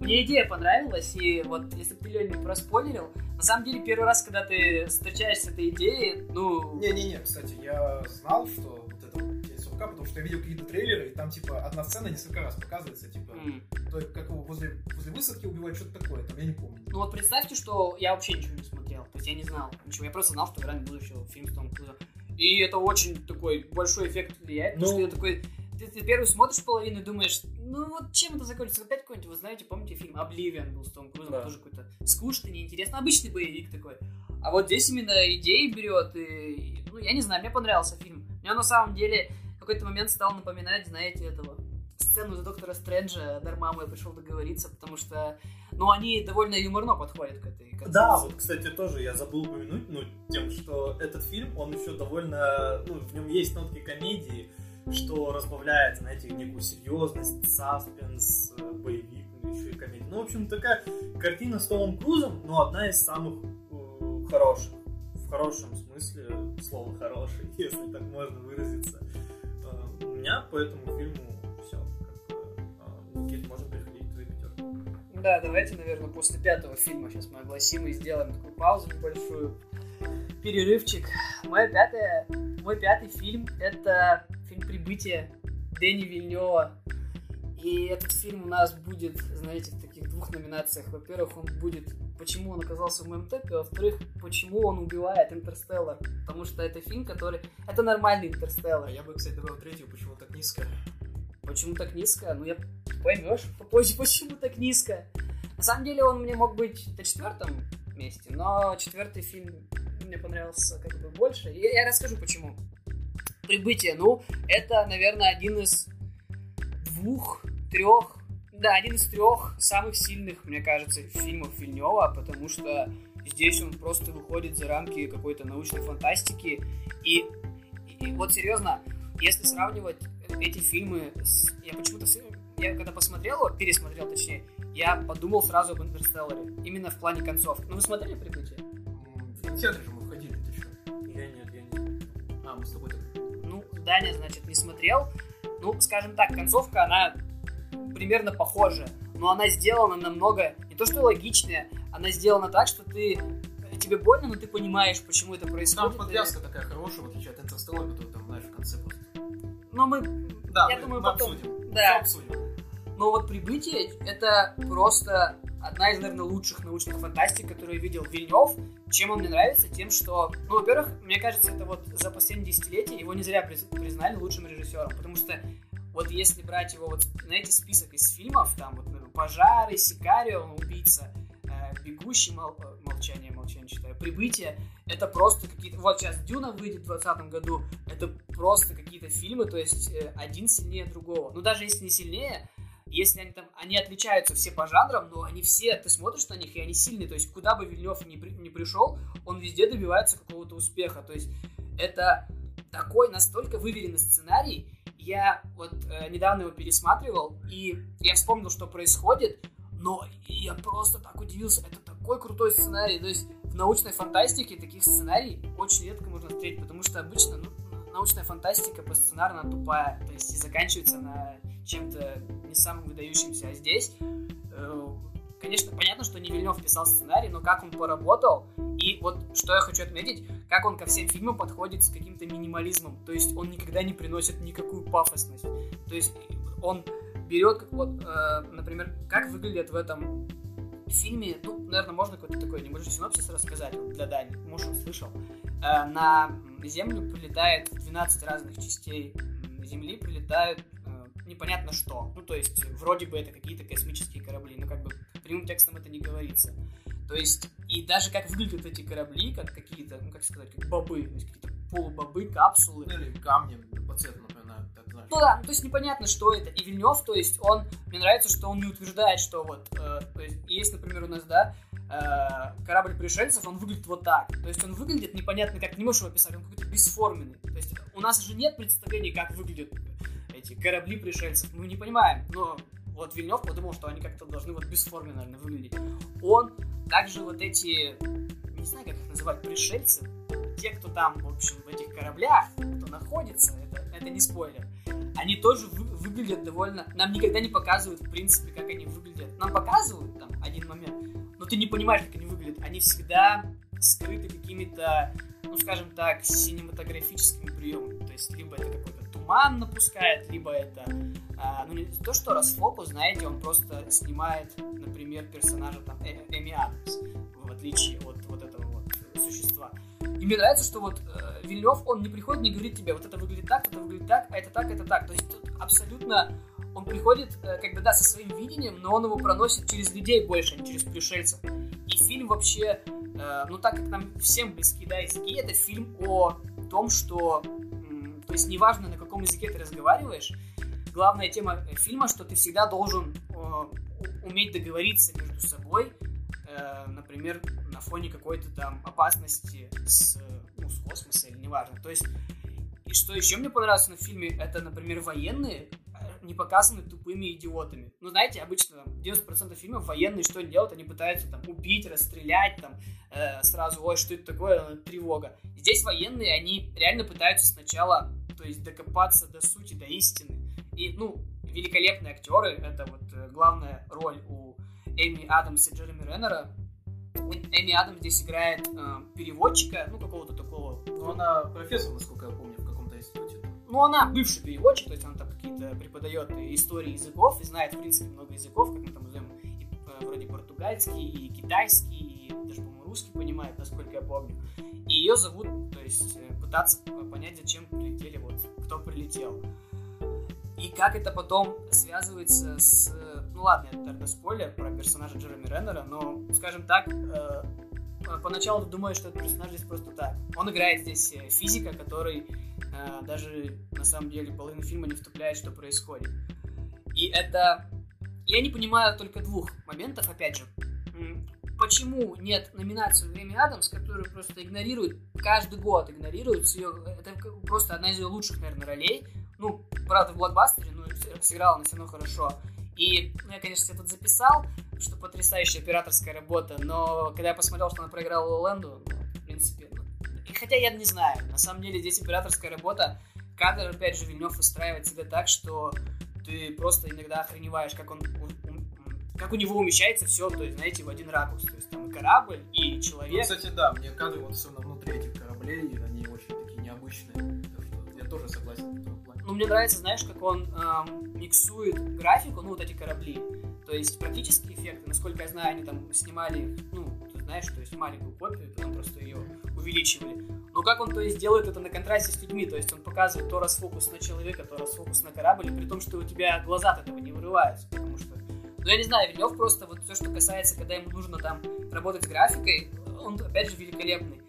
Мне идея понравилась, и вот если бы ты, не проспойлерил, на самом деле первый раз, когда ты встречаешься с этой идеей, ну, Не-не-не, кстати, я знал, что вот это вот «Тень сурка», потому что я видел какие-то трейлеры, и там, типа, одна сцена несколько раз показывается, типа, м, то как его возле, возле высадки убивают, что-то такое, там, я не помню. ну вот представьте, что я вообще ничего не смотрел, то есть я не знал ничего, я просто знал, что «Грань будущего» фильм с Томом Крузом. И это очень такой большой эффект влияет, потому Ну- что я такой, ты, ты первый смотришь половину и думаешь, ну вот чем это закончится? Опять какой-нибудь, вы знаете, помните фильм «Обливион» был с Томом Крузом, Да. тоже какой-то скучный, неинтересный, обычный боевик такой. А вот здесь именно идеи берет, и, ну, я не знаю, мне понравился фильм. Мне он на самом деле в какой-то момент стал напоминать, знаете, этого сцену из Доктора Стрэнджа, Дармаму я пришел договориться, потому что, ну, они довольно юморно подходят к этой концепции. Да, вот, кстати, тоже я забыл упомянуть, ну, тем, что этот фильм, он еще довольно, ну, в нем есть нотки комедии, что разбавляет, знаете, некую серьезность, саспенс, э, боевик, ну, еще и комедия. Ну, в общем, такая картина с Томом Крузом, но одна из самых э, хороших. В хорошем смысле слова хороший, *laughs* если так можно выразиться. Э, у меня по этому фильму все. Как э, можно переходить к твоей пятерке. Да, давайте, наверное, после пятого фильма сейчас мы огласим и сделаем такую паузу небольшую. Перерывчик. Мой, пятое, мой пятый фильм — это «Прибытие» Дэни Вильнева. И этот фильм у нас будет, знаете, в таких двух номинациях. Во-первых, он будет почему он оказался в моем топе, а во-вторых, почему он убивает Интерстеллар. Потому что это фильм, который... Это нормальный Интерстеллар. А я бы, кстати, добавил третью, почему так низко. Почему так низко? Ну, я поймешь попозже, *laughs* почему так низко. На самом деле он мне мог быть на четвертом месте, но четвертый фильм мне понравился как бы больше. И я расскажу почему. Прибытие, ну, это, наверное, один из двух, трех, да, один из трех самых сильных, мне кажется, фильмов Фильнева, потому что здесь он просто выходит за рамки какой-то научной фантастики. И, и вот серьезно, если сравнивать эти фильмы с... Я почему-то... Я когда посмотрел пересмотрел точнее, я подумал сразу об Интерстелларе. Именно в плане концовки. Ну, вы смотрели «Прибытие»? В кинотеатре же мы входили, ты что? Я нет, я не. А, мы с тобой так... Даня, значит, не смотрел. Ну, скажем так, концовка, она примерно похожа. Но она сделана намного... Не то, что логичнее, она сделана так, что ты... Тебе больно, но ты понимаешь, почему это Там происходит. подвязка такая хорошая, в отличие от Интерстеллара, который там, знаешь, в конце просто... Но мы... Да, Я мы, думаю, мы потом- обсудим. Да. Всё обсудим. Но вот «Прибытие» — это просто одна из, наверное, лучших научных фантастик, которую я видел Вильнев. Чем он мне нравится? Тем, что, ну, во-первых, мне кажется, это вот за последние десятилетия его не зря приз- признали лучшим режиссером, потому что вот если брать его вот, знаете, список из фильмов, там вот наверное, «Пожары», «Сикарио», «Убийца», э, «Бегущий», мол- э, «Молчание», «Молчание» читаю, «Прибытие», это просто какие-то... Вот сейчас «Дюна» выйдет в 2020 году, это просто какие-то фильмы, то есть э, один сильнее другого. Ну, даже если не сильнее, если они там, они отличаются все по жанрам, но они все, ты смотришь на них, и они сильные, то есть куда бы Вильнев ни, при- ни пришел, он везде добивается какого-то успеха, то есть это такой настолько выверенный сценарий, я вот э, недавно его пересматривал, и я вспомнил, что происходит, но я просто так удивился, это такой крутой сценарий, то есть в научной фантастике таких сценарий очень редко можно встретить, потому что обычно ну, научная фантастика по сценарию тупая, то есть и заканчивается на чем-то не самым выдающимся, а здесь, э, конечно, понятно, что не Вильнев писал сценарий, но как он поработал, и вот что я хочу отметить, как он ко всем фильмам подходит с каким-то минимализмом, то есть он никогда не приносит никакую пафосность, то есть он берет, вот, э, например, как выглядит в этом фильме, ну, наверное, можно какой-то такой небольшой синопсис рассказать вот для Дани, может, он. Э, на Землю прилетает 12 разных частей Земли, прилетают непонятно что. Ну, то есть, вроде бы это какие-то космические корабли, но как бы прямым текстом это не говорится. То есть, и даже как выглядят эти корабли, как какие-то, ну, как сказать, как бобы, то есть какие-то полубобы, капсулы. Ну, или камни по цвету, например, так знаешь. Ну да, ну, то есть непонятно, что это. И Вильнев, то есть он, мне нравится, что он не утверждает, что вот, э, то есть есть, например, у нас, да, э, корабль пришельцев, он выглядит вот так. То есть он выглядит непонятно, как не можешь его описать, он какой-то бесформенный. То есть у нас же нет представления, как выглядят эти корабли пришельцев, мы не понимаем, но вот Вильнев подумал, что они как-то должны вот бесформенно, наверное, выглядеть. Он также вот эти, не знаю, как их называть, пришельцы, те, кто там, в общем, в этих кораблях, кто находится, это, это не спойлер, они тоже вы- выглядят довольно... Нам никогда не показывают, в принципе, как они выглядят. Нам показывают там один момент, но ты не понимаешь, как они выглядят. Они всегда скрыты какими-то, ну, скажем так, синематографическими приемами. То есть, либо это какой-то туман напускает, либо это... а, ну, не то, что расфокус, знаете, он просто снимает, например, персонажа там Эми Адамс, в отличие от вот этого вот существа. И мне нравится, что вот э, Вильнев, он не приходит, не говорит тебе, вот это выглядит так, это выглядит так, а это так, это так. То есть тут абсолютно он приходит, э, как бы, да, со своим видением, но он его проносит через людей больше, а не через пришельцев. И фильм вообще, э, ну так как нам всем близки, да, языки, это фильм о том, что, то есть неважно, на каком языке ты разговариваешь, главная тема э, фильма, что ты всегда должен э, уметь договориться между собой, э, например, на фоне какой-то там опасности с, ну, с космоса или неважно. То есть, и что еще мне понравилось на фильме, это, например, военные не показаны тупыми идиотами. Ну, знаете, обычно там, 90% фильмов военные что делают? Они пытаются там убить, расстрелять, там, э, сразу, ой, что это такое, тревога. Здесь военные, они реально пытаются сначала, то есть, докопаться до сути, до истины. И, ну, великолепные актеры, это вот э, главная роль у Эми Адамс и Джереми Реннера. Эми Адамс здесь играет э, переводчика, ну, какого-то такого... Ну, она профессор, насколько я Ну, она бывший переводчик, то есть она там какие-то преподает истории языков и знает, в принципе, много языков, как мы там назовем, и, э, вроде португальский, и китайский, и даже, по-моему, русский понимает, насколько я помню. И ее зовут, то есть, э, пытаться понять, зачем прилетели, вот, кто прилетел. и как это потом связывается с... Ну ладно, это тогда спойлер про персонажа Джереми Реннера, но, скажем так, э, поначалу ты думаешь, что этот персонаж здесь просто так. Он играет здесь э, физика, который э, даже на самом деле половину фильма не вступляет, что происходит. И это... Я не понимаю только двух моментов, опять же. Почему нет номинации в Грэмми Адамс, которую просто игнорируют, каждый год игнорируют, ее, это просто одна из ее лучших, наверное, ролей. Ну, правда, в блокбастере, но сыграла она все равно хорошо. И, ну, я, конечно, себе записал, что потрясающая операторская работа, но когда я посмотрел, что она проиграла Лэнду, ну, в принципе, ну, и хотя я не знаю, на самом деле здесь операторская работа, кадр, опять же, Вильнев устраивает себя так, что ты просто иногда охреневаешь, как он как у него умещается все, то есть, знаете, в один ракурс. То есть там и корабль, и человек. Ну, кстати, да, мне кадры вот особенно внутри этих кораблей, они очень такие необычные. Мне нравится, знаешь, как он эм, миксует графику, ну, вот эти корабли. То есть практические эффекты, насколько я знаю, они там снимали, ну, ты знаешь, то есть маленькую копию, потом просто ее увеличивали. Но как он, то есть, делает это на контрасте с людьми, то есть он показывает то расфокус на человека, то расфокус на корабль, при том, что у тебя глаза от этого не вырываются, потому что ну, я не знаю, Вильнев просто вот все, что касается, когда ему нужно там работать с графикой, он, опять же, великолепный.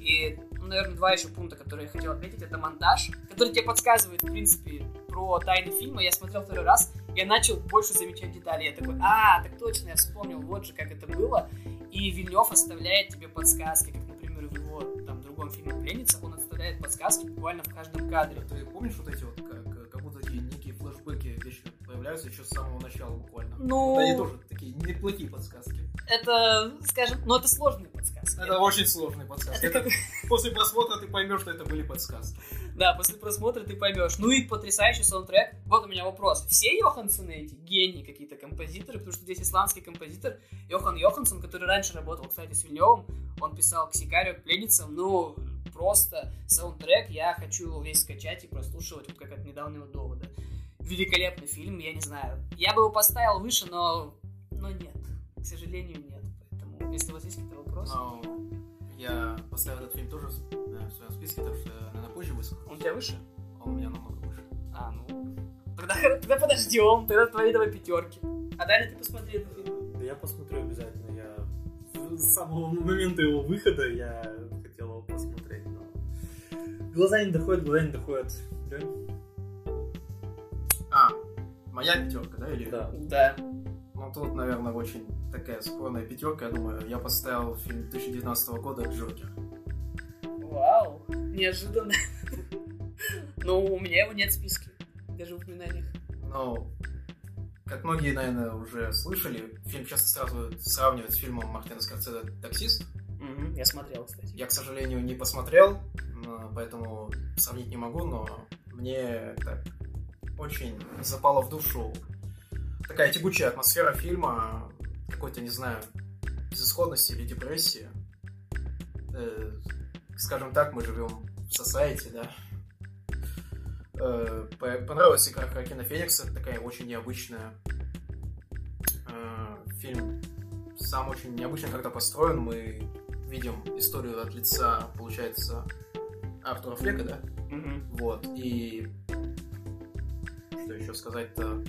И, наверное, два еще пункта, которые я хотел отметить, это монтаж, который тебе подсказывает, в принципе, про тайны фильма. Я смотрел второй раз, я начал больше замечать детали. Я такой, а, так точно, я вспомнил, вот же, как это было. И Вильнев оставляет тебе подсказки, как, например, в его там другом фильме «Пленница», он оставляет подсказки буквально в каждом кадре. Ты помнишь вот эти вот, как, как будто такие некие флешбеки вечно появляются еще с самого начала буквально? Ну... Вот они тоже такие неплохие подсказки. Это, скажем, ну это сложные подсказки. Это, очень сложные подсказки. Это, *laughs* после просмотра ты поймешь, что это были подсказки. Да, после просмотра ты поймешь. Ну и потрясающий саундтрек. Вот у меня вопрос. Все Йохансоны эти гении какие-то композиторы, потому что здесь исландский композитор Йохан Йоханссон, который раньше работал, кстати, с Вильневым, он писал к Сикарию, к Пленницам, ну, просто саундтрек я хочу весь скачать и прослушивать, вот как от недавнего довода. Великолепный фильм, я не знаю. Я бы его поставил выше, но, но нет. К сожалению, нет. Поэтому, если у вас есть какие-то вопросы... Но я поставил этот фильм тоже в своем списке, так что, наверное, позже выскажу. Он у тебя выше? Он у меня намного выше. А, ну... Тогда, *laughs* тогда подождем, тогда твои давай пятерки. А далее ты посмотри этот фильм. Да я посмотрю обязательно. Я с самого момента его выхода я хотел его посмотреть, но глаза не доходят, глаза не доходят. Лень? А, моя пятерка, да, или? Да. Да. Ну, тут, наверное, очень такая спорная пятерка, я думаю. Я поставил фильм 2019 года «Джокер». Вау, неожиданно. Ну, у меня его нет в списке, даже в упоминаниях. Ну, как многие, наверное, уже слышали, фильм часто сразу сравнивают с фильмом Мартина Скорсезе «Таксист». Угу, я смотрел, кстати. Я, к сожалению, не посмотрел, поэтому сравнить не могу, но мне так очень запало в душу такая тягучая атмосфера фильма, какой-то, не знаю, безысходности или депрессии. Э, скажем так, мы живем в society, да. Э, понравилась игра Хакина Феникса, такая очень необычная. Э, фильм сам очень необычно когда построен. Мы видим историю от лица, получается, Артура Флека, да? Угу. Вот, и что еще сказать-то?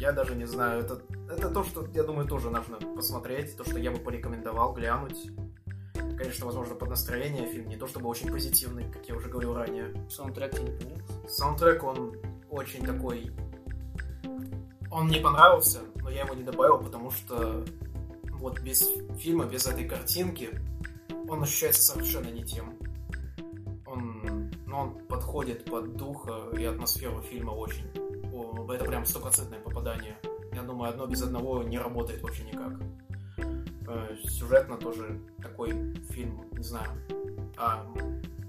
Я даже не знаю. Это, это то, что, я думаю, тоже нужно посмотреть. То, что я бы порекомендовал глянуть. Конечно, возможно, под настроение фильм не то чтобы очень позитивный, как я уже говорил ранее. Саундтрек тебе не понравился? Саундтрек, он очень такой... Он мне понравился, но я его не добавил, потому что вот без фильма, без этой картинки, он ощущается совершенно не тем. Он, ну, он подходит под дух и атмосферу фильма очень это прям стопроцентное попадание. Я думаю, одно без одного не работает вообще никак. Э, сюжетно тоже такой фильм, не знаю, о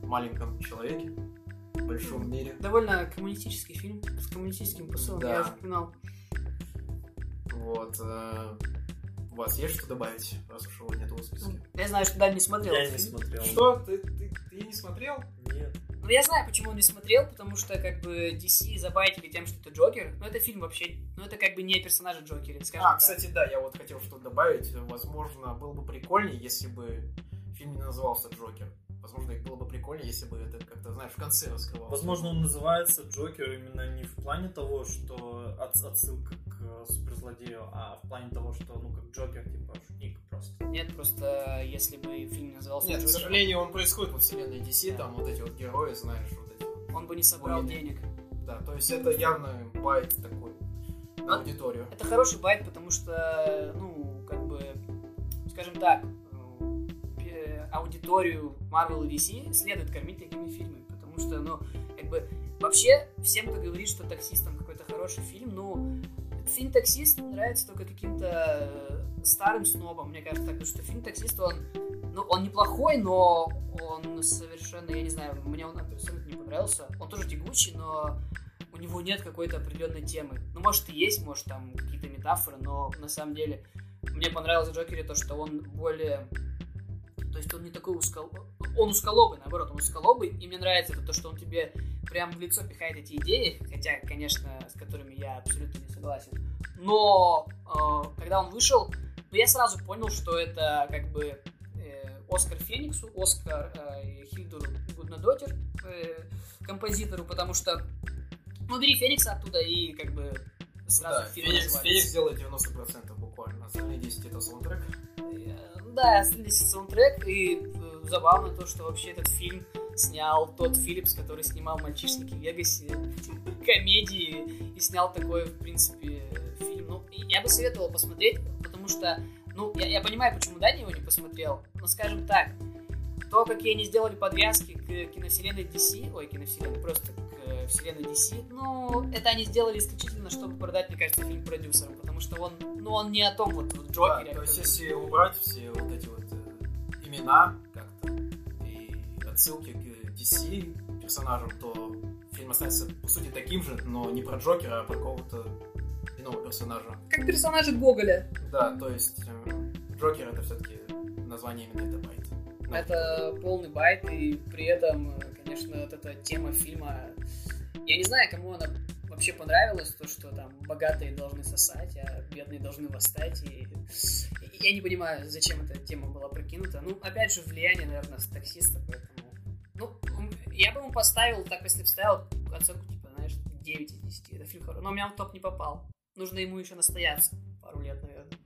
маленьком человеке в большом мире. Довольно коммунистический фильм с коммунистическим посылом, да. я уже упоминал. Вот. У вас есть что добавить, раз уж его нет в списке? Я знаю, что Дань не смотрел. Я не смотрел. Что? Ты, ты, ты не смотрел? Нет. Ну, я знаю, почему он не смотрел, потому что, как бы, DC забайтили тем, что это Джокер. Но это фильм вообще, ну, это как бы не персонажа Джокера, скажем А, так. кстати, да, я вот хотел что-то добавить. Возможно, было бы прикольнее, если бы фильм не назывался Джокер. Возможно, их было бы прикольнее, если бы это как-то, знаешь, в конце раскрывалось. Возможно, он называется Джокер именно не в плане того, что от, отсылка к э, суперзлодею, а в плане того, что, ну, как Джокер, типа, шутник просто. Нет, просто если бы фильм назывался Нет, к Джокер, сожалению, он происходит во вселенной DC, Да. там вот эти вот герои, знаешь, вот эти вот. он бы не собрал Более- денег. Да, то есть это явно байт такой на Ну, аудиторию. Это хороший байт, потому что, ну, как бы, скажем так, аудиторию Marvel и DC следует кормить такими фильмами, потому что, ну, как бы, вообще, всем, кто говорит, что «Таксист» там какой-то хороший фильм, ну, фильм «Таксист» нравится только каким-то э, старым снобам, мне кажется, так, потому что фильм «Таксист», он, ну, он неплохой, но он совершенно, я не знаю, мне он абсолютно не понравился. Он тоже тягучий, но у него нет какой-то определенной темы. Ну, может, и есть, может, там какие-то метафоры, но на самом деле мне понравилось в Джокере то, что он более... Есть он не такой ускол... Он усколобый, наоборот, он усколобый, и мне нравится это то, что он тебе прям в лицо пихает эти идеи, хотя, конечно, с которыми я абсолютно не согласен. Но э, когда он вышел, ну, я сразу понял, что это как бы э, Оскар Фениксу, Оскар э, Хильдуру Гуднадотер, э, композитору, потому что ну, бери Феникса оттуда и как бы сразу Да, фильм Феникс. Феникс делает 90% буквально, остальные 10 это саундтрек. Э, Да, остальные саундтрек, и э, забавно то, что вообще этот фильм снял тот Филлипс, который снимал «Мальчишники в Вегасе», *laughs* комедии, и снял такой, в принципе, фильм. Ну, я бы советовал посмотреть, потому что, ну, я, я понимаю, почему Даня его не посмотрел, но, скажем так, то, какие они сделали подвязки к киновселенной DC, ой, киновселенной, просто э, вселенной DC, ну, это они сделали исключительно, чтобы продать, мне кажется, фильм продюсерам, потому что он, ну, он не о том вот, вот Да, Джокере. то есть если убрать все вот эти вот э, имена как-то и отсылки к DC персонажам, то фильм останется по сути таким же, но не про Джокера, а про какого-то иного персонажа. Как персонажи Гоголя. Да, то есть э, Джокер это все-таки название именно это bait. Ну, Это полный bait, и при этом, конечно, вот эта тема фильма... Я не знаю, кому она вообще понравилась, то, что там богатые должны сосать, а бедные должны восстать. И... и Я не понимаю, зачем эта тема была прокинута. Ну, опять же, влияние, наверное, с таксиста, поэтому... Ну, я бы ему поставил, так если бы ставил оценку, типа, знаешь, 9 из 10. Это фильм хороший. Но у меня в топ не попал. Нужно ему еще настояться пару лет, наверное.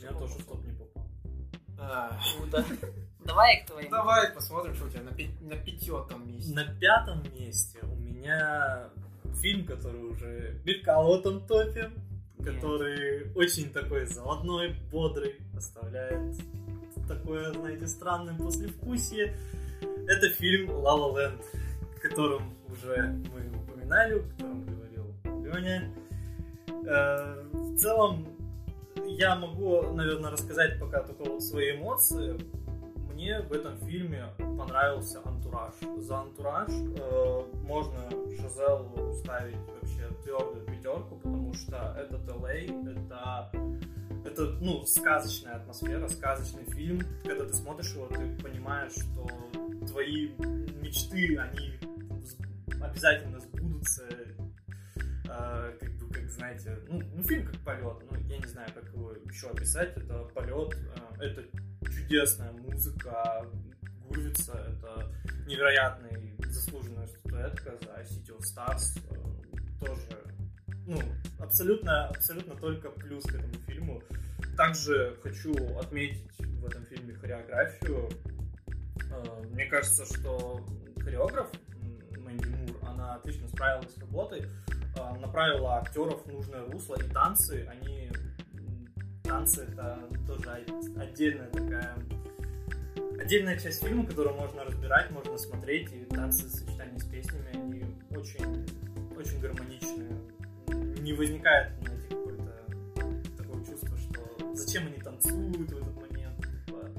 Я тоже в топ не попал. а, Ну, да. *laughs* Давай к твоим. Давай посмотрим, что у тебя на, пи- на пятётом месте. На пятом месте у меня фильм, который уже мелькал в этом топе, Нет. который очень такой заводной, бодрый, оставляет такое, знаете, странное послевкусие. Это фильм «Ла Ла Ленд», о котором уже мы упоминали, о котором говорил Леня. Э, В целом, я могу, наверное, рассказать пока только вот свои эмоции. Мне в этом фильме понравился антураж. За антураж э, можно Шазелу ставить вообще твердую пятерку, потому что этот LA, это, это ну, сказочная атмосфера, сказочный фильм. Когда ты смотришь его, ты понимаешь, что твои мечты, они обязательно сбудутся. Э, как как знаете, ну, ну, фильм как полет, ну, я не знаю, как его еще описать, это полет, э, это чудесная музыка, Гурвица, это невероятная заслуженная статуэтка за City of Stars, э, тоже, ну, абсолютно, абсолютно только плюс к этому фильму. Также хочу отметить в этом фильме хореографию. Э, Мне кажется, что хореограф Мэнди Мур, она отлично справилась с работой, направила актеров в нужное русло, и танцы, они... Танцы это тоже от- отдельная такая отдельная часть фильма, которую можно разбирать, можно смотреть, и танцы в сочетании с песнями, они очень, очень гармоничные. Не возникает, знаете, какое-то такое чувство, что зачем они танцуют в этот момент, типа,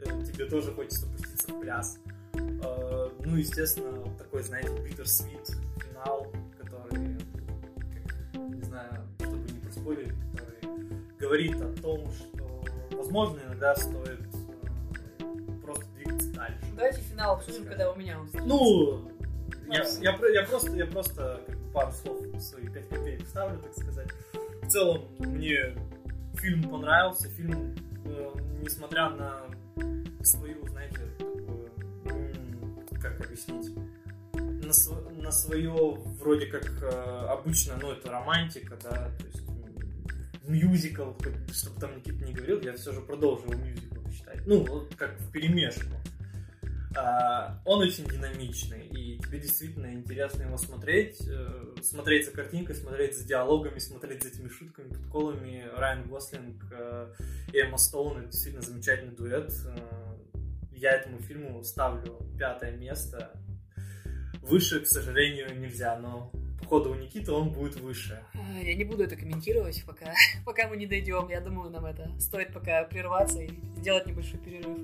э, тебе тоже хочется пуститься в пляс. Э, Ну, естественно, такой, знаете, bittersweet финал, который, проспорить, который говорит о том, что, возможно, иногда стоит э, просто двигаться дальше. Давайте финал обсудим, когда у меня он Ну, я, я, я просто, я просто как бы пару слов свои 5 копеек вставлю, так сказать. В целом, мне фильм понравился. Фильм, э, несмотря на свою, знаете, такую м, пояснить? на, св- на свое вроде как э, обычно, ну это романтика, да, то есть мюзикл, чтобы там Никита не говорил, я все же продолжил мюзикл читать. Ну, вот как в перемешку. А, он очень динамичный, и тебе действительно интересно его смотреть, э, смотреть за картинкой, смотреть за диалогами, смотреть за этими шутками, подколами. Райан Гослинг э, и Эмма Стоун это действительно замечательный дуэт. Э, Я этому фильму ставлю пятое место. Выше, к сожалению, нельзя, но входа у Никиты, он будет выше. Я не буду это комментировать, пока, *laughs* пока мы не дойдем. Я думаю, нам это стоит пока прерваться и сделать небольшой перерыв.